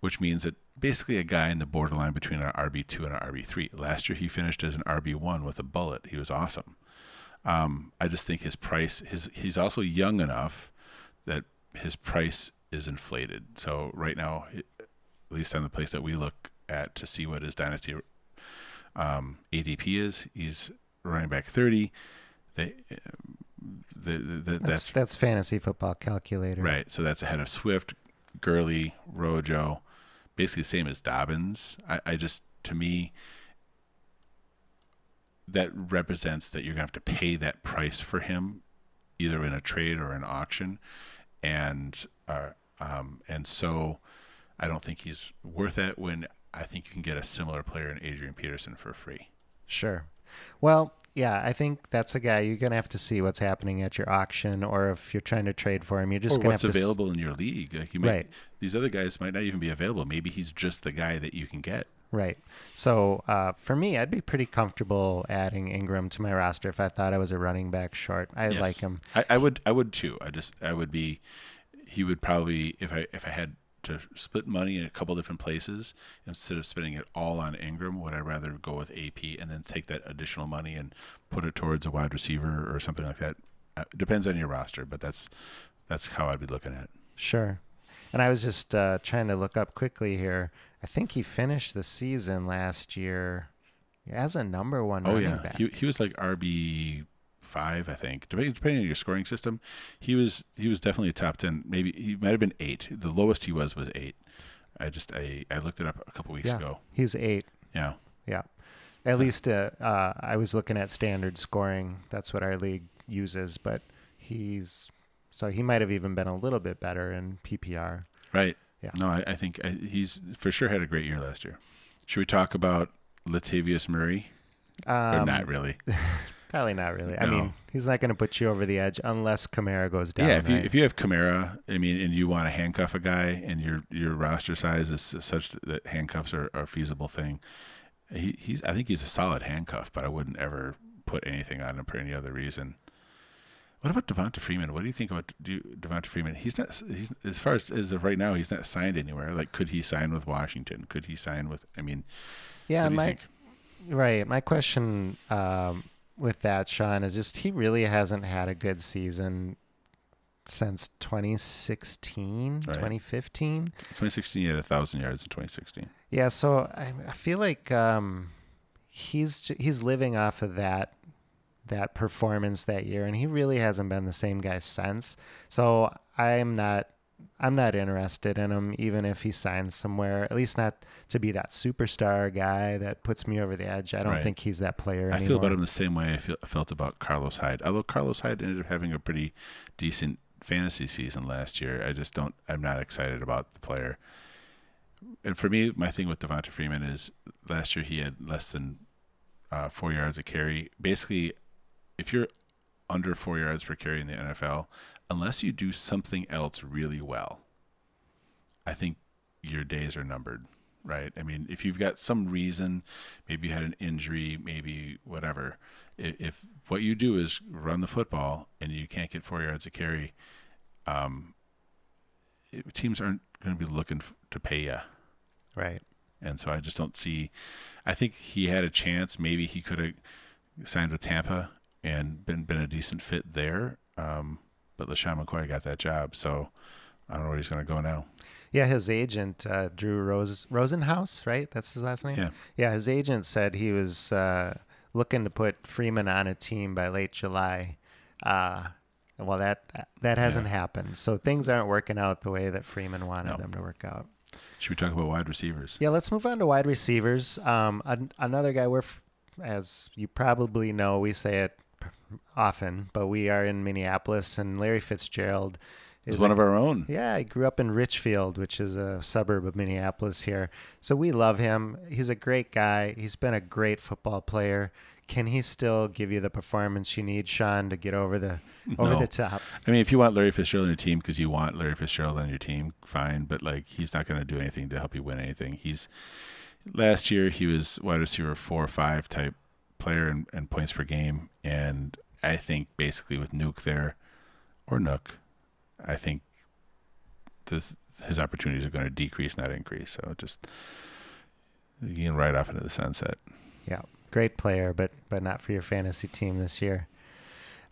which means that basically a guy in the borderline between an RB2 and an RB3. Last year he finished as an RB1 with a bullet. He was awesome. Um, I just think his price, his he's also young enough that his price is inflated. So right now, at least on the place that we look at to see what his dynasty um, ADP is. He's running back 30. They, the, the, the, That's, that's that's fantasy football calculator. right. So that's ahead of Swift, Gurley, Rojo, basically the same as Dobbins. I, I just, to me, that represents that you're going to have to pay that price for him, either in a trade or an auction, and uh, um, and so I don't think he's worth it. When I think you can get a similar player in Adrian Peterson for free. Sure. Well, yeah, I think that's a guy you're going to have to see what's happening at your auction, or if you're trying to trade for him, you're just or to what's have to. s- available in your league. Like you might, Right. these other guys might not even be available. Maybe he's just the guy that you can get. Right. So uh, for me, I'd be pretty comfortable adding Ingram to my roster if I thought I was a running back short. I Yes. like him. I, I would I would too. I just I would be he would probably if I if I had to split money in a couple different places instead of spending it all on Ingram, would I rather go with AP and then take that additional money and put it towards a wide receiver or something like that? Uh, depends on your roster, but that's that's how I'd be looking at. it. Sure. And I was just uh, trying to look up quickly here. I think he finished the season last year as a number one Oh running yeah, back. he he was like RB five, I think. Depending depending on your scoring system, he was he was definitely a top ten. Maybe he might have been eight. The lowest he was was eight. I just I I looked it up a couple weeks yeah, ago. he's eight. Yeah. Yeah. At least uh, uh, I was looking at standard scoring. That's what our league uses, but he's so he might have even been a little bit better in PPR. Right. Yeah. No, I, I think I, he's for sure had a great year last year. Should we talk about Latavius Murray? or Um, not really? Probably not really. I mean, he's not going to put you over the edge unless Kamara goes down. yeah. If you right? if you have Kamara, I mean, and you want to handcuff a guy, and your your roster size is such that handcuffs are, are a feasible thing. He, he's I think he's a solid handcuff, but I wouldn't ever put anything on him for any other reason. What about Devonta Freeman? What do you think about do, Devonta Freeman? He's not. He's as far as as of right now, he's not signed anywhere. Like, could he sign with Washington? Could he sign with? I mean, yeah, you my think? right. My question um, with that, Sean, is just he really hasn't had a good season since 2016, Right. 2015. 2016, he had a thousand yards in 2016. Yeah, so I, I feel like um, he's he's living off of that that performance that year, and he really hasn't been the same guy since. So I'm not I'm not interested in him, even if he signs somewhere. At least not to be that superstar guy that puts me over the edge. I don't Right. think he's that player I anymore. feel about him the same way I feel, felt about Carlos Hyde. Although Carlos Hyde ended up having a pretty decent fantasy season last year, I just don't. I'm not excited about the player. And for me, my thing with Devonta Freeman is last year he had less than uh, four yards a carry. Basically, if you're under four yards per carry in the NFL, unless you do something else really well, I think your days are numbered, right? I mean, if you've got some reason, maybe you had an injury, maybe whatever, if, if what you do is run the football and you can't get four yards a carry, um, it, teams aren't going to be looking f- to pay you. right. And so I just don't see. I think he had a chance. Maybe he could have signed with Tampa and been been a decent fit there. Um, but LeSean McCoy got that job, so I don't know where he's going to go now. Yeah, his agent uh, Drew Rose Rosenhaus, right? That's his last name. Yeah. Yeah, his agent said he was uh, looking to put Freeman on a team by late July. Uh, well, that that hasn't happened. So things aren't working out the way that Freeman wanted No. them to work out. Should we talk about wide receivers? Yeah, let's move on to wide receivers. Um, an- another guy we're, f- as you probably know, we say it often, but we are in Minneapolis, and Larry Fitzgerald is one of our own. yeah, I grew up in Richfield, which is a suburb of Minneapolis here. So we love him. He's a great guy. He's been a great football player. Can he still give you the performance you need, Sean, to get over the over No. the top? I mean, if you want Larry Fitzgerald on your team because you want Larry Fitzgerald on your team, fine. But like, he's not going to do anything to help you win anything. He's last year he was wide receiver four or five type player and, and points per game, and I think basically with Nuke there or Nook, I think this his opportunities are going to decrease, not increase. So just you can ride off into the sunset. Yeah, great player, but but not for your fantasy team this year.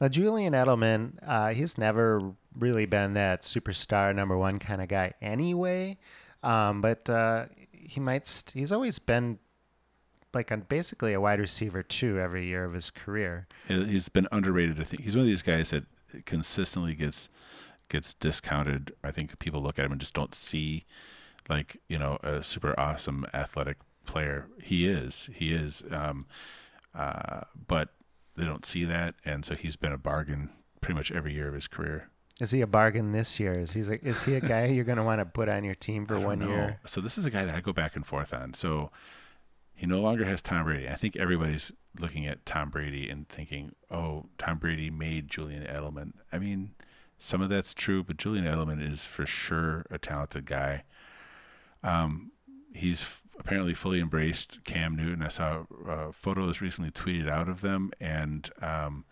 Now, Julian Edelman, uh, he's never really been that superstar number one kind of guy anyway. Um, but uh, he might. St- he's always been like a, basically a wide receiver too every year of his career. He- He's been underrated. I think he's one of these guys that consistently gets gets discounted. I think people look at him and just don't see like you know a super awesome athletic player. He is. He is. Um, uh, but they don't see that, and so he's been a bargain pretty much every year of his career. Is he a bargain this year? Is he's like is he a guy you're going to want to put on your team for one know. year? So this is a guy that I go back and forth on. So he no longer has Tom Brady. I think everybody's looking at Tom Brady and thinking, "Oh, Tom Brady made Julian Edelman." I mean, some of that's true, but Julian Edelman is for sure a talented guy. Um, he's f- apparently fully embraced Cam Newton. I saw uh, photos recently tweeted out of them, and um,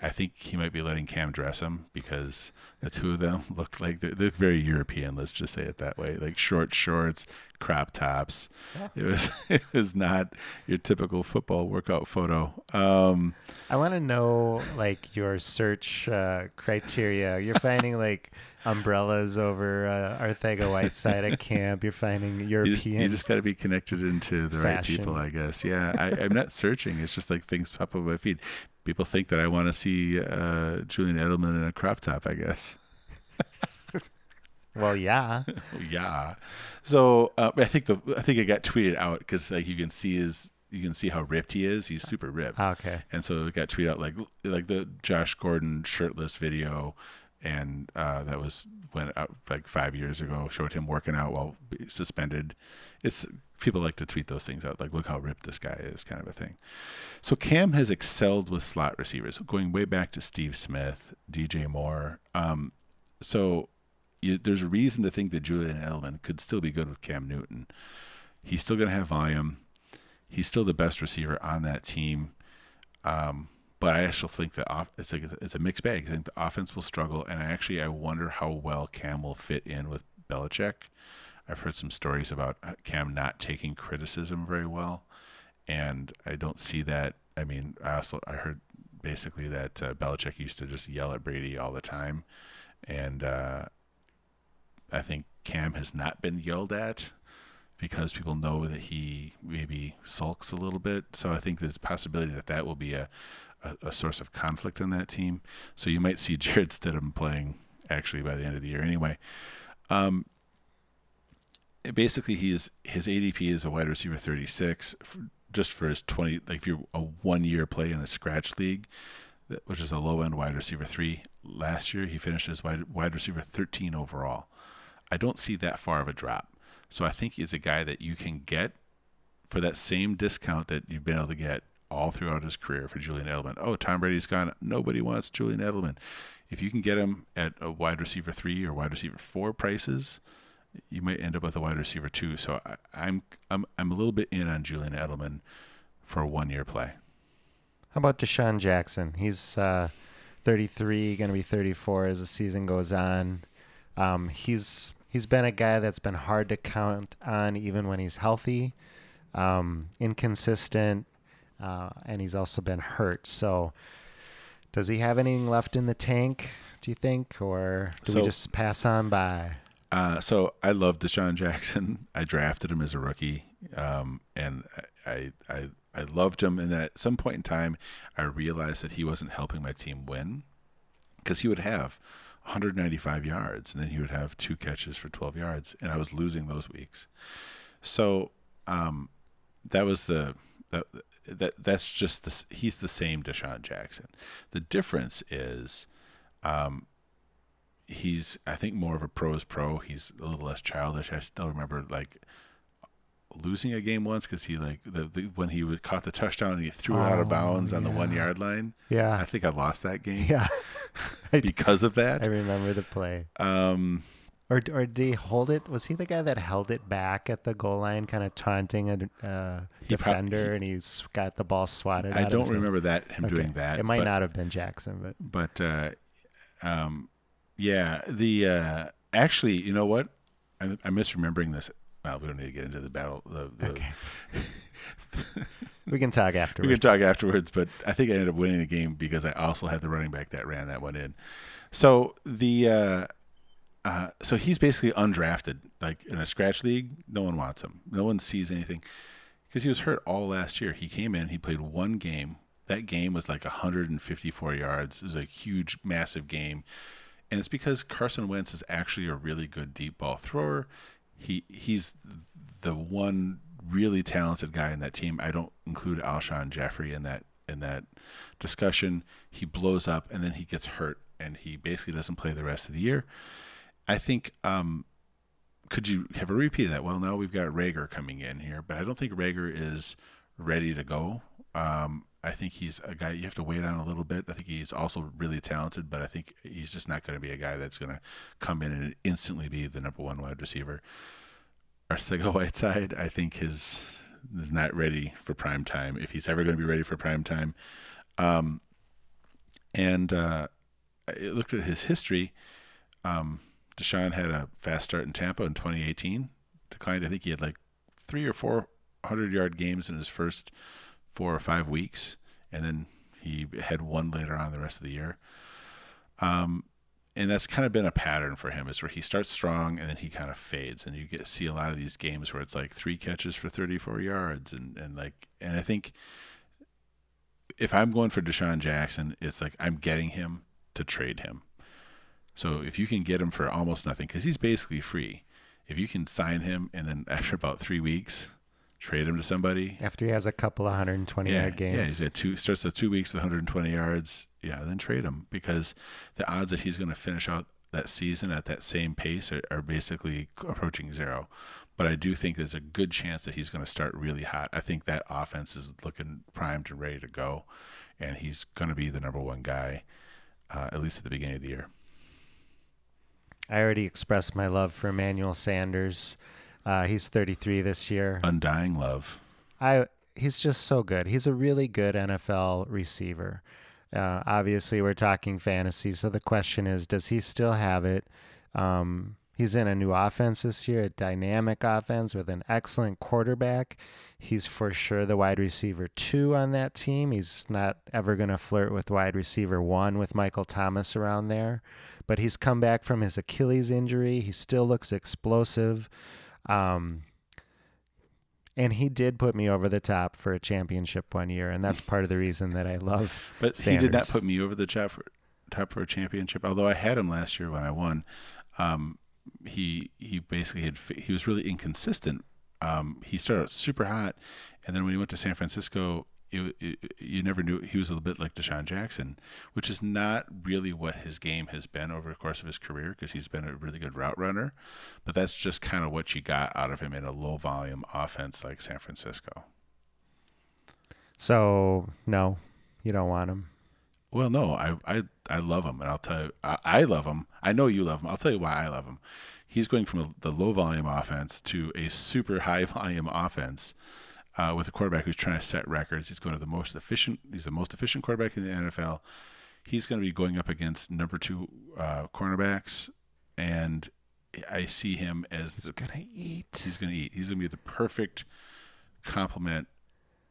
I- think he might be letting Cam dress him because the two of them look like they're, they're very European. Let's just say it that way, like short shorts, crop tops. It was it was not your typical football workout photo. Um, I want to know like your search uh, criteria. You're finding like umbrellas over uh, Arcega Whiteside at camp. You're finding European. you just got to be connected into the right people, I guess. Yeah, I, I'm not searching. It's just like things pop up my feed. People think that I want to see uh, Julian Edelman in a crop top. I guess. Well, yeah. yeah. So uh, I think the I think it got tweeted out because like you can see his you can see how ripped he is. He's super ripped. Okay. And so it got tweeted out like like the Josh Gordon shirtless video, and uh, that was went out like five years ago. Showed him working out while suspended. It's people like to tweet those things out like look how ripped this guy is kind of a thing. So Cam has excelled with slot receivers, going way back to Steve Smith, DJ Moore. Um, so you, there's a reason to think that Julian Edelman could still be good with Cam Newton. He's still going to have volume. He's still the best receiver on that team. Um, but I actually think that off, it's a it's a mixed bag. I think the offense will struggle, and I actually I wonder how well Cam will fit in with Belichick. I've heard some stories about Cam not taking criticism very well, and I don't see that. I mean, I also I heard basically that uh, Belichick used to just yell at Brady all the time, and uh, I think Cam has not been yelled at because people know that he maybe sulks a little bit. So I think there's a possibility that that will be a, a, a source of conflict in that team. So you might see Jarrett Stidham playing actually by the end of the year anyway. Um, basically, he's his ADP is a wide receiver 36 f just for his 20. Like if you're a one year play in a scratch league, which is a low end wide receiver three. Last year, he finished as wide, wide receiver 13 overall. I don't see that far of a drop. So I think he's a guy that you can get for that same discount that you've been able to get all throughout his career for Julian Edelman. Oh, Tom Brady's gone. Nobody wants Julian Edelman. If you can get him at a wide receiver three or wide receiver four prices, you might end up with a wide receiver two. So I, I'm I'm I'm a little bit in on Julian Edelman for a one year play. How about DeSean Jackson? He's uh, 33, going to be 34 as the season goes on. Um, he's he's been a guy that's been hard to count on even when he's healthy, um, inconsistent, uh, and he's also been hurt. So, does he have anything left in the tank? Do you think, or do we just pass on by? Uh, so I love DeSean Jackson. I drafted him as a rookie, um, and I, I I loved him. And at some point in time, I realized that he wasn't helping my team win because he would have 195 yards, and then he would have two catches for 12 yards, and I was losing those weeks. So um, that was the that that that's just the he's the same DeSean Jackson. The difference is. Um, he's I think more of a pro's pro. He's a little less childish. I still remember like losing a game once because he like the, the when he caught the touchdown and he threw it out of Oh, bounds on the one yard line. Yeah, I think I lost that game yeah. Because of that. I remember the play. Um, Or or did he hold it? Was he the guy that held it back at the goal line, kind of taunting a uh, He prob- defender, and he's got the ball swatted? I don't remember that him Okay. doing that. It might but, not have been Jackson, but but uh, um, yeah, the uh, actually, you know what? I'm misremembering this. Well, we don't need to get into the battle. The, the, Okay. we can talk afterwards. We can talk afterwards, but I think I ended up winning the game because I also had the running back that ran that one in. So the uh, Uh, so he's basically undrafted. Like in a scratch league, no one wants him. No one sees anything because he was hurt all last year. He came in, he played one game. That game was like 154 yards. It was a huge, massive game, and it's because Carson Wentz is actually a really good deep ball thrower. He he's the one really talented guy in that team. I don't include Alshon Jeffery in that in that discussion. He blows up and then he gets hurt and he basically doesn't play the rest of the year. I think um, could you have a repeat of that? Well, now we've got Reagor coming in here, but I don't think Reagor is ready to go. Um, I think he's a guy you have to wait on a little bit. I think he's also really talented, but I think he's just not going to be a guy that's going to come in and instantly be the number one wide receiver. Arcega Whiteside, I think his is not ready for prime time if he's ever going to be ready for prime time. Um, and uh, I looked at his history. Um, DeSean had a fast start in Tampa in 2018. Declined. I think he had like three or four hundred yard games in his first four or five weeks, and then he had one later on the rest of the year. Um, and that's kind of been a pattern for him is where he starts strong and then he kind of fades and you get see a lot of these games where it's like three catches for 34 yards and and like and I think if I'm going for DeSean Jackson it's like I'm getting him to trade him so if you can get him for almost nothing because he's basically free if you can sign him and then after about three weeks trade him to somebody after he has a couple of 120 yeah, yard games yeah he's at two starts at two weeks with 120 yards yeah, then trade him because the odds that he's going to finish out that season at that same pace are, are, basically approaching zero. But I do think there's a good chance that he's going to start really hot. I think that offense is looking primed and ready to go, and he's going to be the number one guy, uh, at least at the beginning of the year. I already expressed my love for Emmanuel Sanders. Uh, he's 33 this year. Undying love. I he's just so good. He's a really good NFL receiver. Uh, obviously, we're talking fantasy, so the question is, does he still have it? Um, he's in a new offense this year, a dynamic offense with an excellent quarterback. He's for sure the wide receiver two on that team. He's not ever going to flirt with wide receiver one with Michael Thomas around there, but he's come back from his Achilles injury. He still looks explosive. Um, and he did put me over the top for a championship one year, and that's part of the reason that I love. But Sanders. he did not put me over the top for, top for a championship, although I had him last year when I won. Um, he he basically had he was really inconsistent. Um, he started out super hot, and then when he went to San Francisco, it, it, you never knew he was a little bit like DeSean Jackson, which is not really what his game has been over the course of his career because he's been a really good route runner. But that's just kind of what you got out of him in a low volume offense like San Francisco. So no, you don't want him. Well, no, I I, I love him, and I'll tell you, I, I love him. I know you love him. I'll tell you why I love him. He's going from a, the low volume offense to a super high volume offense uh, with a quarterback who's trying to set records. He's going to the most efficient. He's the most efficient quarterback in the NFL. He's going to be going up against number two uh, cornerbacks, and I see him as he's the, gonna eat. He's going to eat. He's going to be the perfect complement,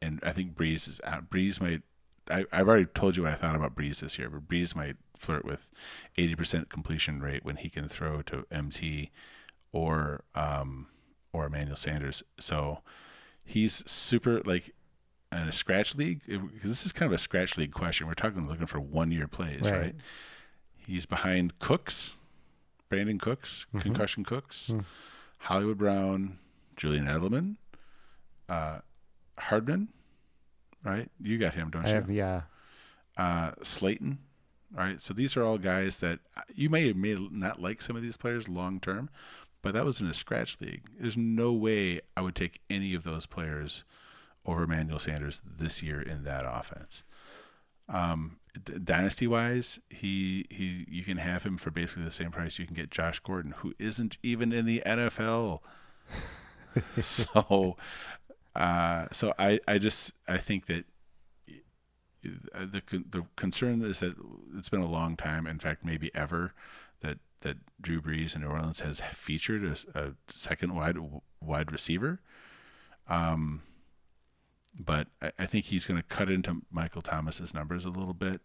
and I think Brees is out. Brees might. I, I've already told you what I thought about Brees this year, but Brees might flirt with 80% completion rate when he can throw to MT or um, or Emmanuel Sanders. So he's super like in a scratch league because this is kind of a scratch league question. We're talking looking for one year plays, right? right? He's behind Cooks, Brandin Cooks, mm-hmm. concussion Cooks, mm. Hollywood Brown, Julian Edelman, uh, Hardman, right? You got him, don't I you? Have, yeah. Uh, Slayton, right? So these are all guys that uh, you may may not like some of these players long term, but that was in a scratch league. There's no way I would take any of those players over Emmanuel Sanders this year in that offense. Um, d- dynasty wise, he he you can have him for basically the same price you can get Josh Gordon, who isn't even in the NFL. so, uh, so I I just I think that uh, the the concern is that it's been a long time, in fact, maybe ever, that Drew Brees in New Orleans has featured a, a second wide wide receiver. Um, but I, I think he's going to cut into Michael Thomas's numbers a little bit,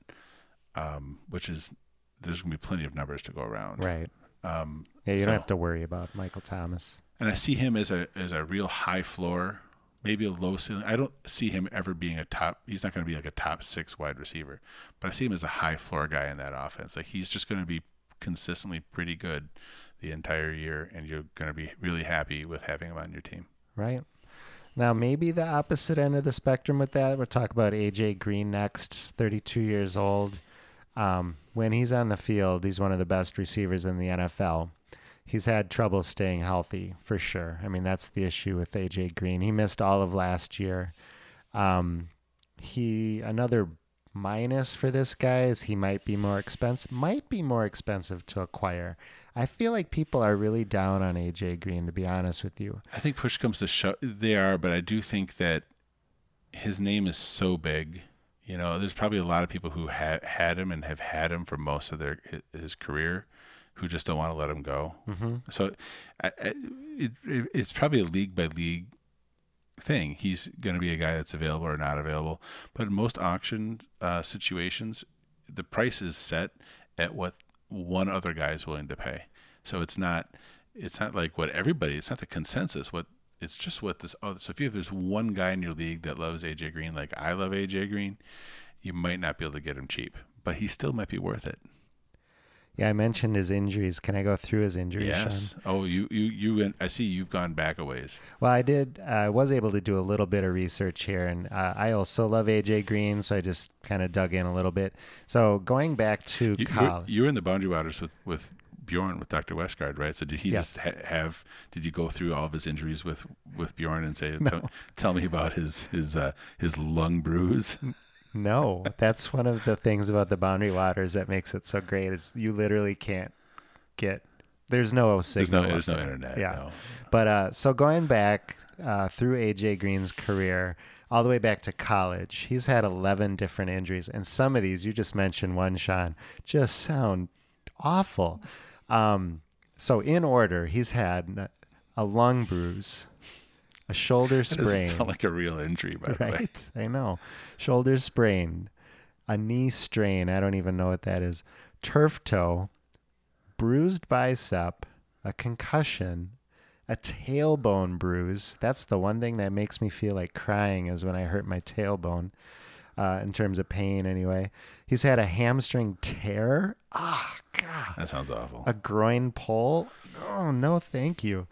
um, which is there's going to be plenty of numbers to go around. Right. Um, Yeah, you so- don't have to worry about Michael Thomas. and I see him as a as a real high floor, maybe a low ceiling. I don't see him ever being a top. He's not going to be like a top six wide receiver, but I see him as a high floor guy in that offense. Like he's just going to be consistently pretty good the entire year, and you're going to be really happy with having him on your team. right? Now, maybe the opposite end of the spectrum with that. We'll talk about AJ Green next, 32 years old. Um, when he's on the field, he's one of the best receivers in the NFL. He's had trouble staying healthy for sure. I mean, that's the issue with AJ Green. He missed all of last year. Um, he another minus for this guy is he might be more expensive. Might be more expensive to acquire. I feel like people are really down on AJ Green. To be honest with you, I think push comes to shove, they are, but I do think that his name is so big. You know, there's probably a lot of people who ha- had him and have had him for most of their his career, who just don't want to let him go. mm-hmm. So, I, I, it, it, it's probably a league by league thing. He's going to be a guy that's available or not available. But in most auction uh, situations, the price is set at what one other guy is willing to pay. So it's not it's not like what everybody. It's not the consensus. What it's just what this other. So if you have there's one guy in your league that loves AJ Green, like I love AJ Green, you might not be able to get him cheap, but he still might be worth it. Yeah, I mentioned his injuries. Can I go through his injuries? Yes. Sean? Oh, you you you. went- I see you've gone back a ways. Well, I did. I was able to do a little bit of research here, and uh, I also love AJ Green, so I just kind of dug in a little bit. So going back to You, you're, college, you're in the boundary waters with, with Bjorn with Dr. Westgard, right? So did he Yes. just ha- have? Did you go through all of his injuries with, with Bjorn and say, tell, tell me about his his uh, his lung bruise? No, that's one of the things about the Boundary Waters that makes it so great. Is you literally can't get. There's no There's signal. no there's no internet. Yeah. No. But uh, so going back uh, through AJ Green's career, all the way back to college, he's had 11 different injuries. And some of these, you just mentioned one, Sean, just sound awful. Um, so, in order, he's had a lung bruise, a shoulder sprain. sound like a real injury, by the way. Right. I know. Shoulder sprain, a knee strain. I don't even know what that is. Turf toe, bruised bicep, a concussion, a tailbone bruise. That's the one thing that makes me feel like crying is when I hurt my tailbone, uh, in terms of pain, anyway. He's had a hamstring tear. Ah, God That sounds awful. a groin pull. Oh no, thank you.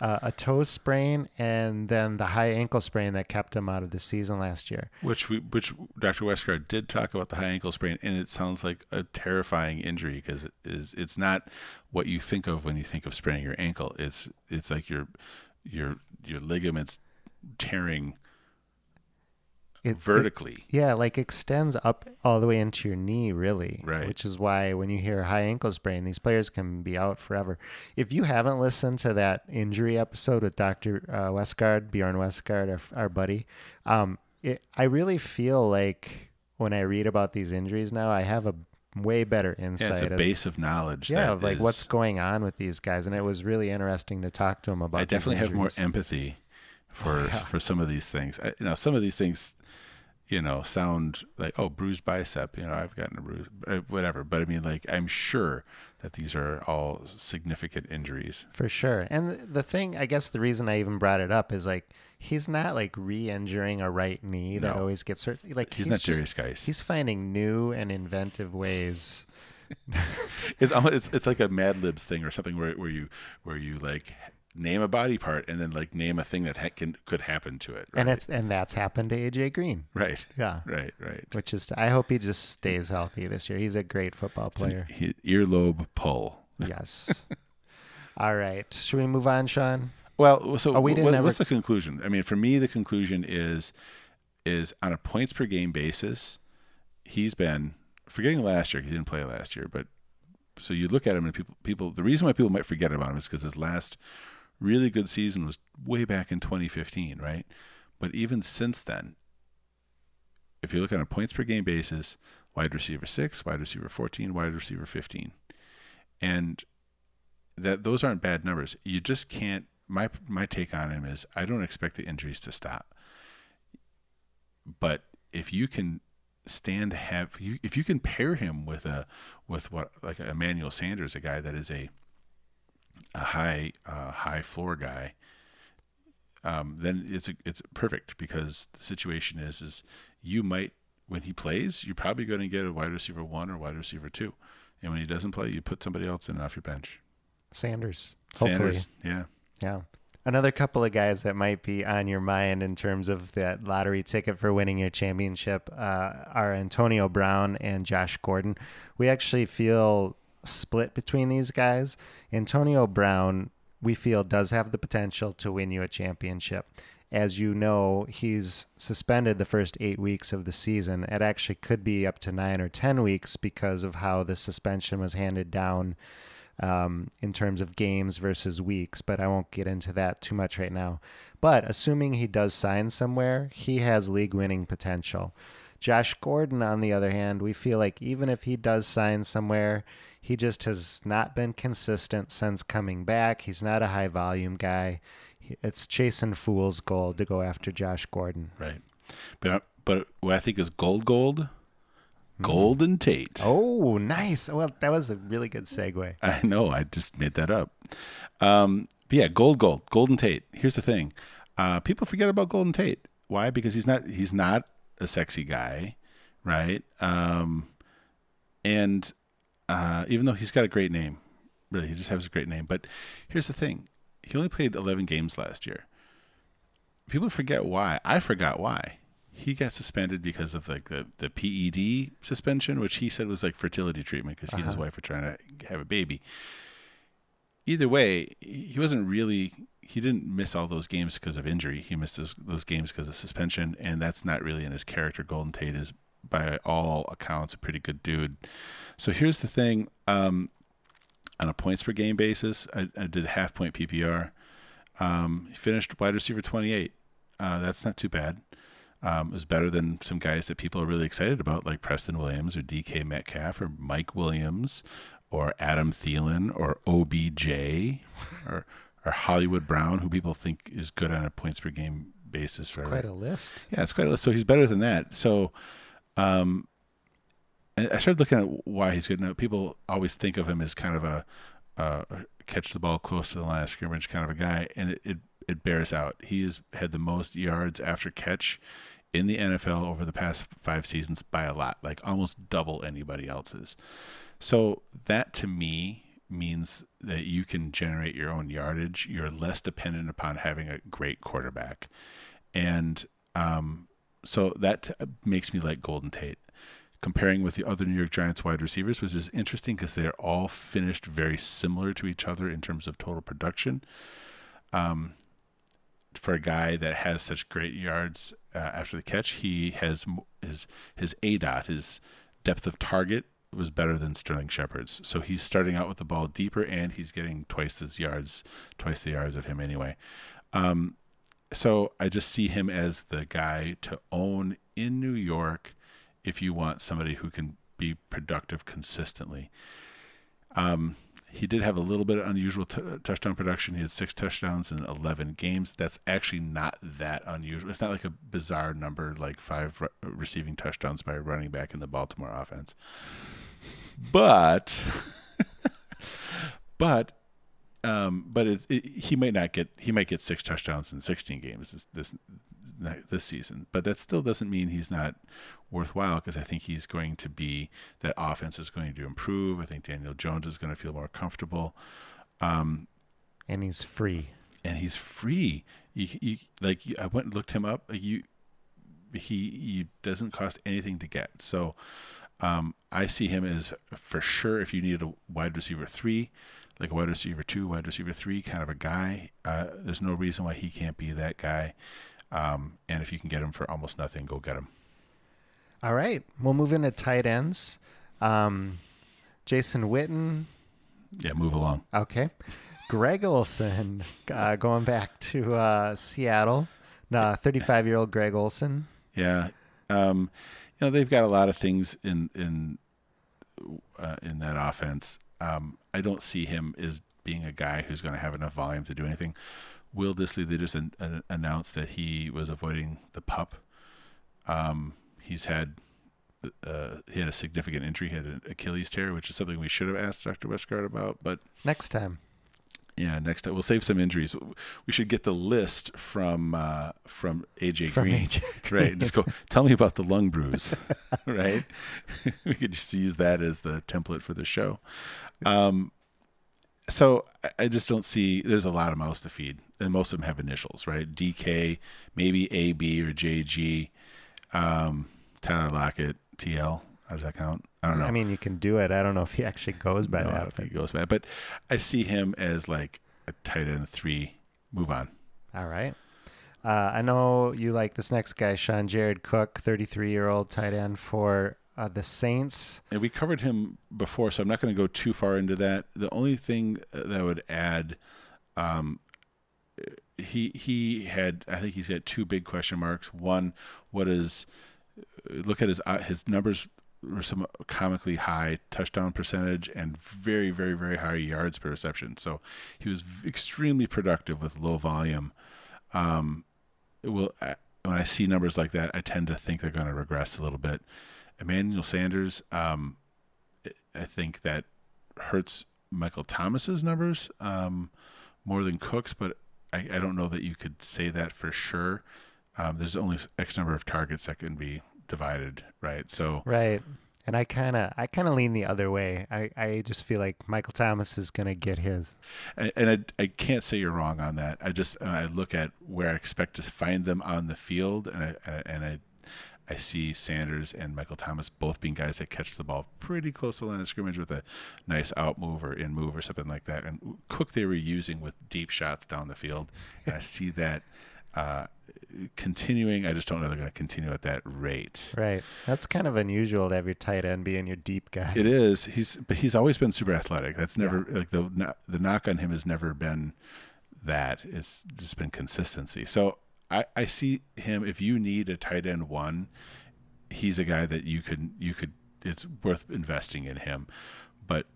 Uh, a toe sprain, and then the high ankle sprain that kept him out of the season last year. Which we, which Dr. Westgard did talk about the high ankle sprain, and it sounds like a terrifying injury because it is it's not what you think of when you think of spraining your ankle. It's it's like your your your ligaments tearing It- vertically. Yeah, like extends up all the way into your knee, really. Right. Which is why when you hear high ankle sprain, these players can be out forever. If you haven't listened to that injury episode with Dr. Uh, Westgard, Bjorn Westgard, our, our buddy, um, it, I really feel like when I read about these injuries now, I have a way better Yeah, insight. it's a base of knowledge. yeah, that of like is- what's going on with these guys, and it was really interesting to talk to him about. I definitely have more empathy for Oh, yeah. for some of these things. I, you know, some of these things, you know, sound like oh, bruised bicep. You know, I've gotten a bruise, uh, whatever. But I mean, like, I'm sure that these are all significant injuries. for sure. And the thing, I guess, the reason I even brought it up is like he's not like re-injuring a right knee that No. always gets hurt. Like He's, not just- Derrius Guice. He's finding new and inventive ways. It's, almost, it's it's like a Mad Libs thing or something where where you where you like name a body part and then like name a thing that ha- can could happen to it. Right? And it's and that's happened to AJ Green. right, Yeah. right, right. Which is I hope he just stays healthy this year. He's a great football It's an player. earlobe pull. yes. All right. Should we move on, Sean? Well, so Oh, we what- ever- what's the conclusion? I mean, for me, the conclusion is is on a points per game basis, he's been forgetting last year. He didn't play last year, but so you look at him and people people the reason why people might forget about him is because his last really good season was way back in 2015, right? But even since then, if you look on a points per game basis, wide receiver six, wide receiver 14, wide receiver 15, and that those aren't bad numbers. You just can't. My my take on him is I don't expect the injuries to stop, but if you can stand to have you if you can pair him with a with what like Emmanuel Sanders, a guy that is a a high uh, high floor guy, um, then it's a, it's perfect because the situation is is you might when he plays you're probably going to get a wide receiver one or wide receiver two, and when he doesn't play you put somebody else in off your bench. Sanders. Hopefully. Sanders, yeah. Yeah. Another couple of guys that might be on your mind in terms of that lottery ticket for winning your championship uh, are Antonio Brown and Josh Gordon. We actually feel split between these guys. Antonio Brown, we feel, does have the potential to win you a championship. As you know, he's suspended the first eight weeks of the season. It actually could be up to nine or 10 weeks because of how the suspension was handed down um, in terms of games versus weeks, but I won't get into that too much right now. But assuming he does sign somewhere, he has league winning potential. Josh Gordon, on the other hand, we feel like even if he does sign somewhere, he just has not been consistent since coming back. He's not a high volume guy. It's chasing fool's gold to go after Josh Gordon. Right. But but what I think is gold gold Golden Tate. Oh, nice. Well, that was a really good segue. I know. I just made that up. Um, but yeah, gold, gold, Golden Tate. Here's the thing: uh, people forget about Golden Tate. Why? Because he's not. He's not a sexy guy, right? Um, and uh, even though he's got a great name, really, he just has a great name. But here's the thing: he only played 11 games last year. People forget why. I forgot why he got suspended because of like the, the PED suspension, which he said was like fertility treatment because he uh-huh. and his uh-huh. wife were trying to have a baby. Either way, he wasn't really he didn't miss all those games because of injury. He missed those, those games because of suspension, and that's not really in his character. Golden Tate is, by all accounts, a pretty good dude. So here's the thing: um, on a points per game basis, I, I did half point PPR. Um, he finished wide receiver 28. Uh, that's not too bad um, was better than some guys that people are really excited about, like Preston Williams or DK Metcalf or Mike Williams or Adam Thielen or OBJ or, or Hollywood Brown, who people think is good on a points per game basis. It's quite a list. Yeah, it's quite a list. So he's better than that. So, um, I started looking at why he's good. Now, people always think of him as kind of a uh, catch the ball close to the line of scrimmage kind of a guy, and it, it, it bears out. He has had the most yards after catch in the NFL over the past five seasons by a lot, like almost double anybody else's. So that to me means that you can generate your own yardage. You're less dependent upon having a great quarterback. And um, so that t- makes me like Golden Tate. Comparing with the other New York Giants wide receivers, which is interesting because they're all finished very similar to each other in terms of total production. Um, for a guy that has such great yards uh, after the catch, he has his his A dot, his depth of target was better than Sterling Shepard's. So he's starting out with the ball deeper, and he's getting twice his yards, twice the yards of him anyway. Um, so I just see him as the guy to own in New York if you want somebody who can be productive consistently. Um, he did have a little bit of unusual t- touchdown production. He had six touchdowns in 11 games. That's actually not that unusual. It's not like a bizarre number like five re- receiving touchdowns by a running back in the Baltimore offense. But, but, um, but it, it, he might not get he might get six touchdowns in 16 games this, this this season. But that still doesn't mean he's not worthwhile because I think he's going to be that offense is going to improve. I think Daniel Jones is going to feel more comfortable. Um, and he's free. And he's free. You, you, like I went and looked him up. You he he doesn't cost anything to get. So um, I see him as for sure if you need a wide receiver three, like a wide receiver two, wide receiver three kind of a guy. Uh, there's no reason why he can't be that guy. Um, and if you can get him for almost nothing, go get him. All right. We'll move into tight ends. Um, Jason Witten. Yeah, move along. Okay. Greg Olsen, uh, going back to uh, Seattle. 35 year old Greg Olsen. Yeah. Um, you know, they've got a lot of things in, in, uh, in that offense. Um, I don't see him as being a guy who's going to have enough volume to do anything. Will Dissly, they just an, an, announced that he was avoiding the pup. Um, he's had uh, he had a significant injury. He had an Achilles tear, which is something we should have asked Dr. Westgard about. But next time, Yeah, next time we'll save some injuries. We should get the list from uh, from AJ From Green, AJ right? Just go. Tell me about the lung bruise, right? we could just use that as the template for the show. Um, so I- I just don't see. There's a lot of mouths to feed, and most of them have initials, right? DK, maybe AB or JG, um, Tyler Lockett, TL. How does that count? I don't know. I mean, you can do it. I don't know if he actually goes by No, I that. don't think he goes back. But I see him as like a tight end three. Move on. All right. Uh, I know you like this next guy, Sean Jared Cook, 33 year old tight end for uh, the Saints. And we covered him before, so I'm not going to go too far into that. The only thing that I would add, um, he he had I think he's got two big question marks. One, what is look at his uh, his numbers were some comically high touchdown percentage and very very very high yards per reception. So he was extremely productive with low volume. Um, I, when I see numbers like that, I tend to think they're going to regress a little bit. Emmanuel Sanders, um, I think that hurts Michael Thomas's numbers um, more than Cook's, but I, I don't know that you could say that for sure. Um, there's only X number of targets that can be divided, right? So Right. And I kind of I kind of lean the other way. I, I just feel like Michael Thomas is going to get his. and and I, I can't say you're wrong on that. I just I look at where I expect to find them on the field, and I and I I see Sanders and Michael Thomas both being guys that catch the ball pretty close to the line of scrimmage with a nice out move or in move or something like that. And Cook they were using with deep shots down the field, and I see that uh, continuing. I just don't know they're going to continue at that rate. Right. That's kind of unusual to have your tight end being your deep guy. It is. He's but he's always been super athletic. That's never like the the knock on him has never been that. It's just been consistency. So I I see him. If you need a tight end one, he's a guy that you could you could. It's worth investing in him, but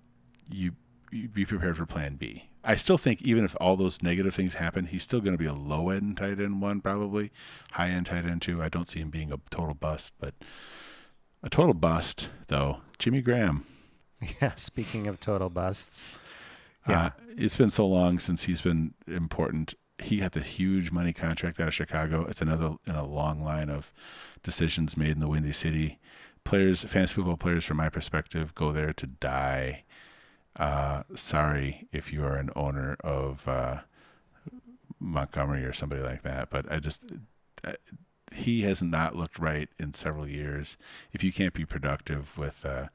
you you be prepared for Plan B. I still think even if all those negative things happen, he's still going to be a low end tight end one, probably high end tight end two. I don't see him being a total bust, but a total bust though. Jimmy Graham. Yeah. Speaking of total busts. Yeah. Uh, it's been so long since he's been important. He got the huge money contract out of Chicago. It's another in a long line of decisions made in the Windy City. Players, fantasy football players, from my perspective, go there to die. Uh, sorry if you are an owner of uh, Montgomery or somebody like that, but I just he has not looked right in several years. If you can't be productive with uh,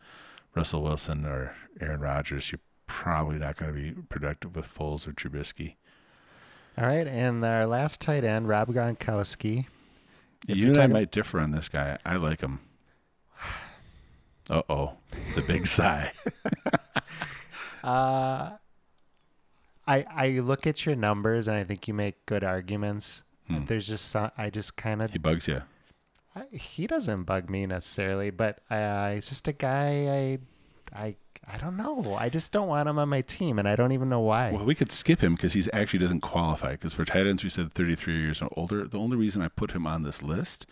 Russell Wilson or Aaron Rodgers, you're probably not going to be productive with Foles or Trubisky. All right. And our last tight end, Rob Gronkowski. If you and I might differ on this guy. I like him. Uh oh, the big sigh. Uh, I I look at your numbers and I think you make good arguments. Hmm. There's just some, I just kind of He bugs you. he doesn't bug me necessarily, but uh, he's just a guy I I I don't know. I just don't want him on my team, and I don't even know why. Well, we could skip him because he actually doesn't qualify. Because for tight ends, we said 33 years and older. The only reason I put him on this list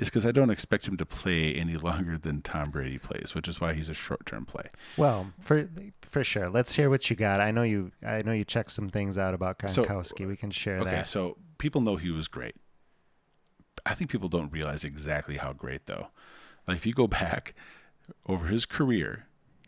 is because I don't expect him to play any longer than Tom Brady plays, which is why he's a short-term play. Well, for for sure. Let's hear what you got. I know you. I know you checked some things out about So- we can share Okay, that. Okay. So people know he was great. I think people don't realize exactly how great though. Like if you go back over his career,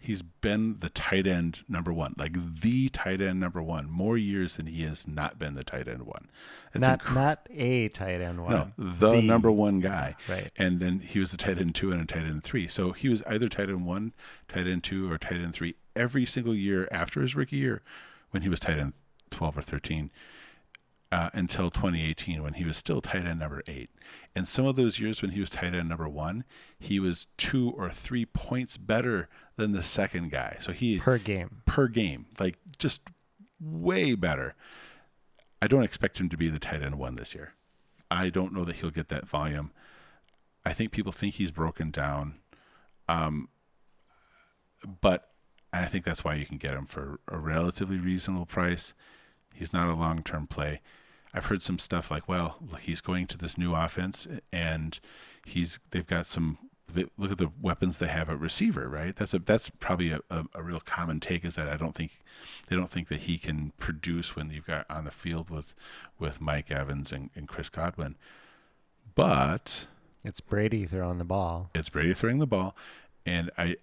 he's been the tight end number one, like the tight end number one, more years than he has not been the tight end one. That's Not incre- not a tight end one. no, the, number one guy. Right. And then he was the tight end two and a tight end three. So he was either tight end one, tight end two, or tight end three every single year after his rookie year when he was tight end 12 or 13 uh, until 2018 when he was still tight end number eight. And some of those years when he was tight end number one, he was two or three points better than the second guy. So he per game. per game, like just way better. I don't expect him to be the tight end one this year. I don't know that he'll get that volume. I think people think he's broken down, um, but I think that's why you can get him for a relatively reasonable price. He's not a long term play. I've heard some stuff like, well, he's going to this new offense and he's they've got some they, look at the weapons they have at receiver, right? That's a that's probably a, a, a, real common take is that I don't think they don't think that he can produce when you've got on the field with with Mike Evans and, and Chris Godwin. But it's Brady throwing the ball. It's Brady throwing the ball, and I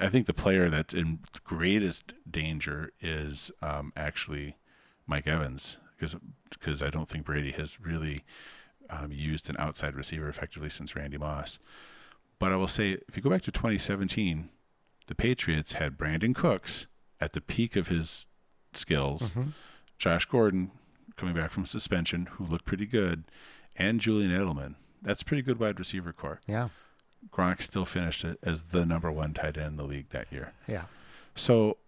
I think the player that's in greatest danger is um, actually Mike Evans because because I don't think Brady has really um, used an outside receiver effectively since Randy Moss. But I will say, if you go back to 2017, the Patriots had Brandin Cooks at the peak of his skills, mm-hmm. Josh Gordon coming back from suspension, who looked pretty good, and Julian Edelman. That's pretty good wide receiver corps. Yeah. Gronk still finished it as the number one tight end in the league that year. Yeah. So,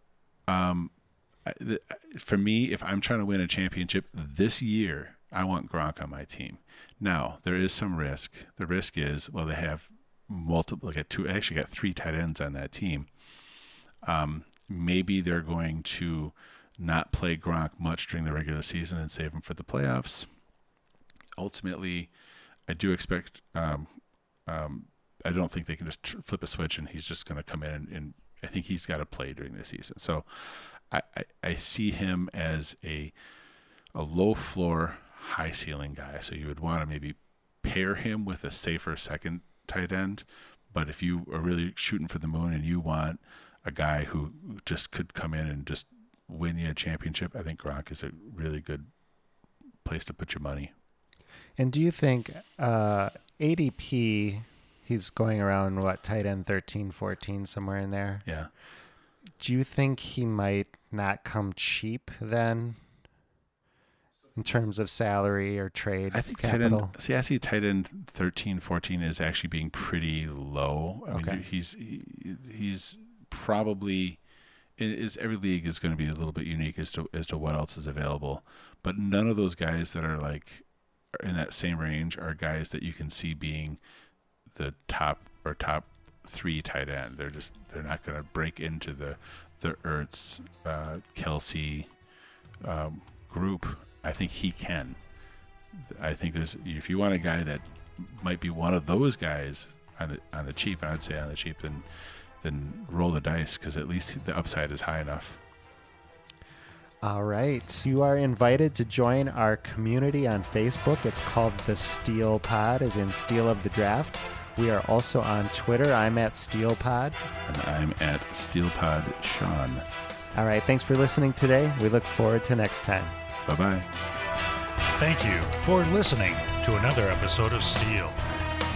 um, for me, if I'm trying to win a championship this year, I want Gronk on my team. Now, there is some risk. The risk is, well, they have multiple, like two, actually got three tight ends on that team. Um, maybe they're going to not play Gronk much during the regular season and save him for the playoffs. Ultimately, I do expect. Um, um, I don't think they can just flip a switch and he's just going to come in and, and, I think he's got to play during the season. So I, I, I see him as a a low floor, high ceiling guy. So you would want to maybe pair him with a safer second tight end. But if you are really shooting for the moon and you want a guy who just could come in and just win you a championship, I think Gronk is a really good place to put your money. And do you think uh, ADP, he's going around what, tight end 13, 14, somewhere in there? Yeah. Do you think he might not come cheap then? In terms of salary or trade I think capital? Tight end, see, I see tight end 13, 14 is actually being pretty low. I okay. mean, he's he, he's probably is every league is going to be a little bit unique as to as to what else is available, but none of those guys that are like in that same range are guys that you can see being the top or top three tight end. They're just they're not going to break into the the Ertz, uh, Kelce um, group I think he can. I think there's if you want a guy that might be one of those guys on the on the cheap, I'd say on the cheap, then then roll the dice because at least the upside is high enough. All right. You are invited to join our community on Facebook. It's called The Steel Pod, as in Steel of the Draft. We are also on Twitter. I'm at SteelPod. And I'm at Steel Pod Sean. All right. Thanks for listening today. We look forward to next time. Bye bye. Thank you for listening to another episode of Steel.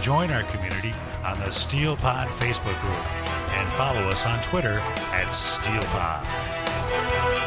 Join our community on the Steel Pod Facebook group and follow us on Twitter at SteelPod.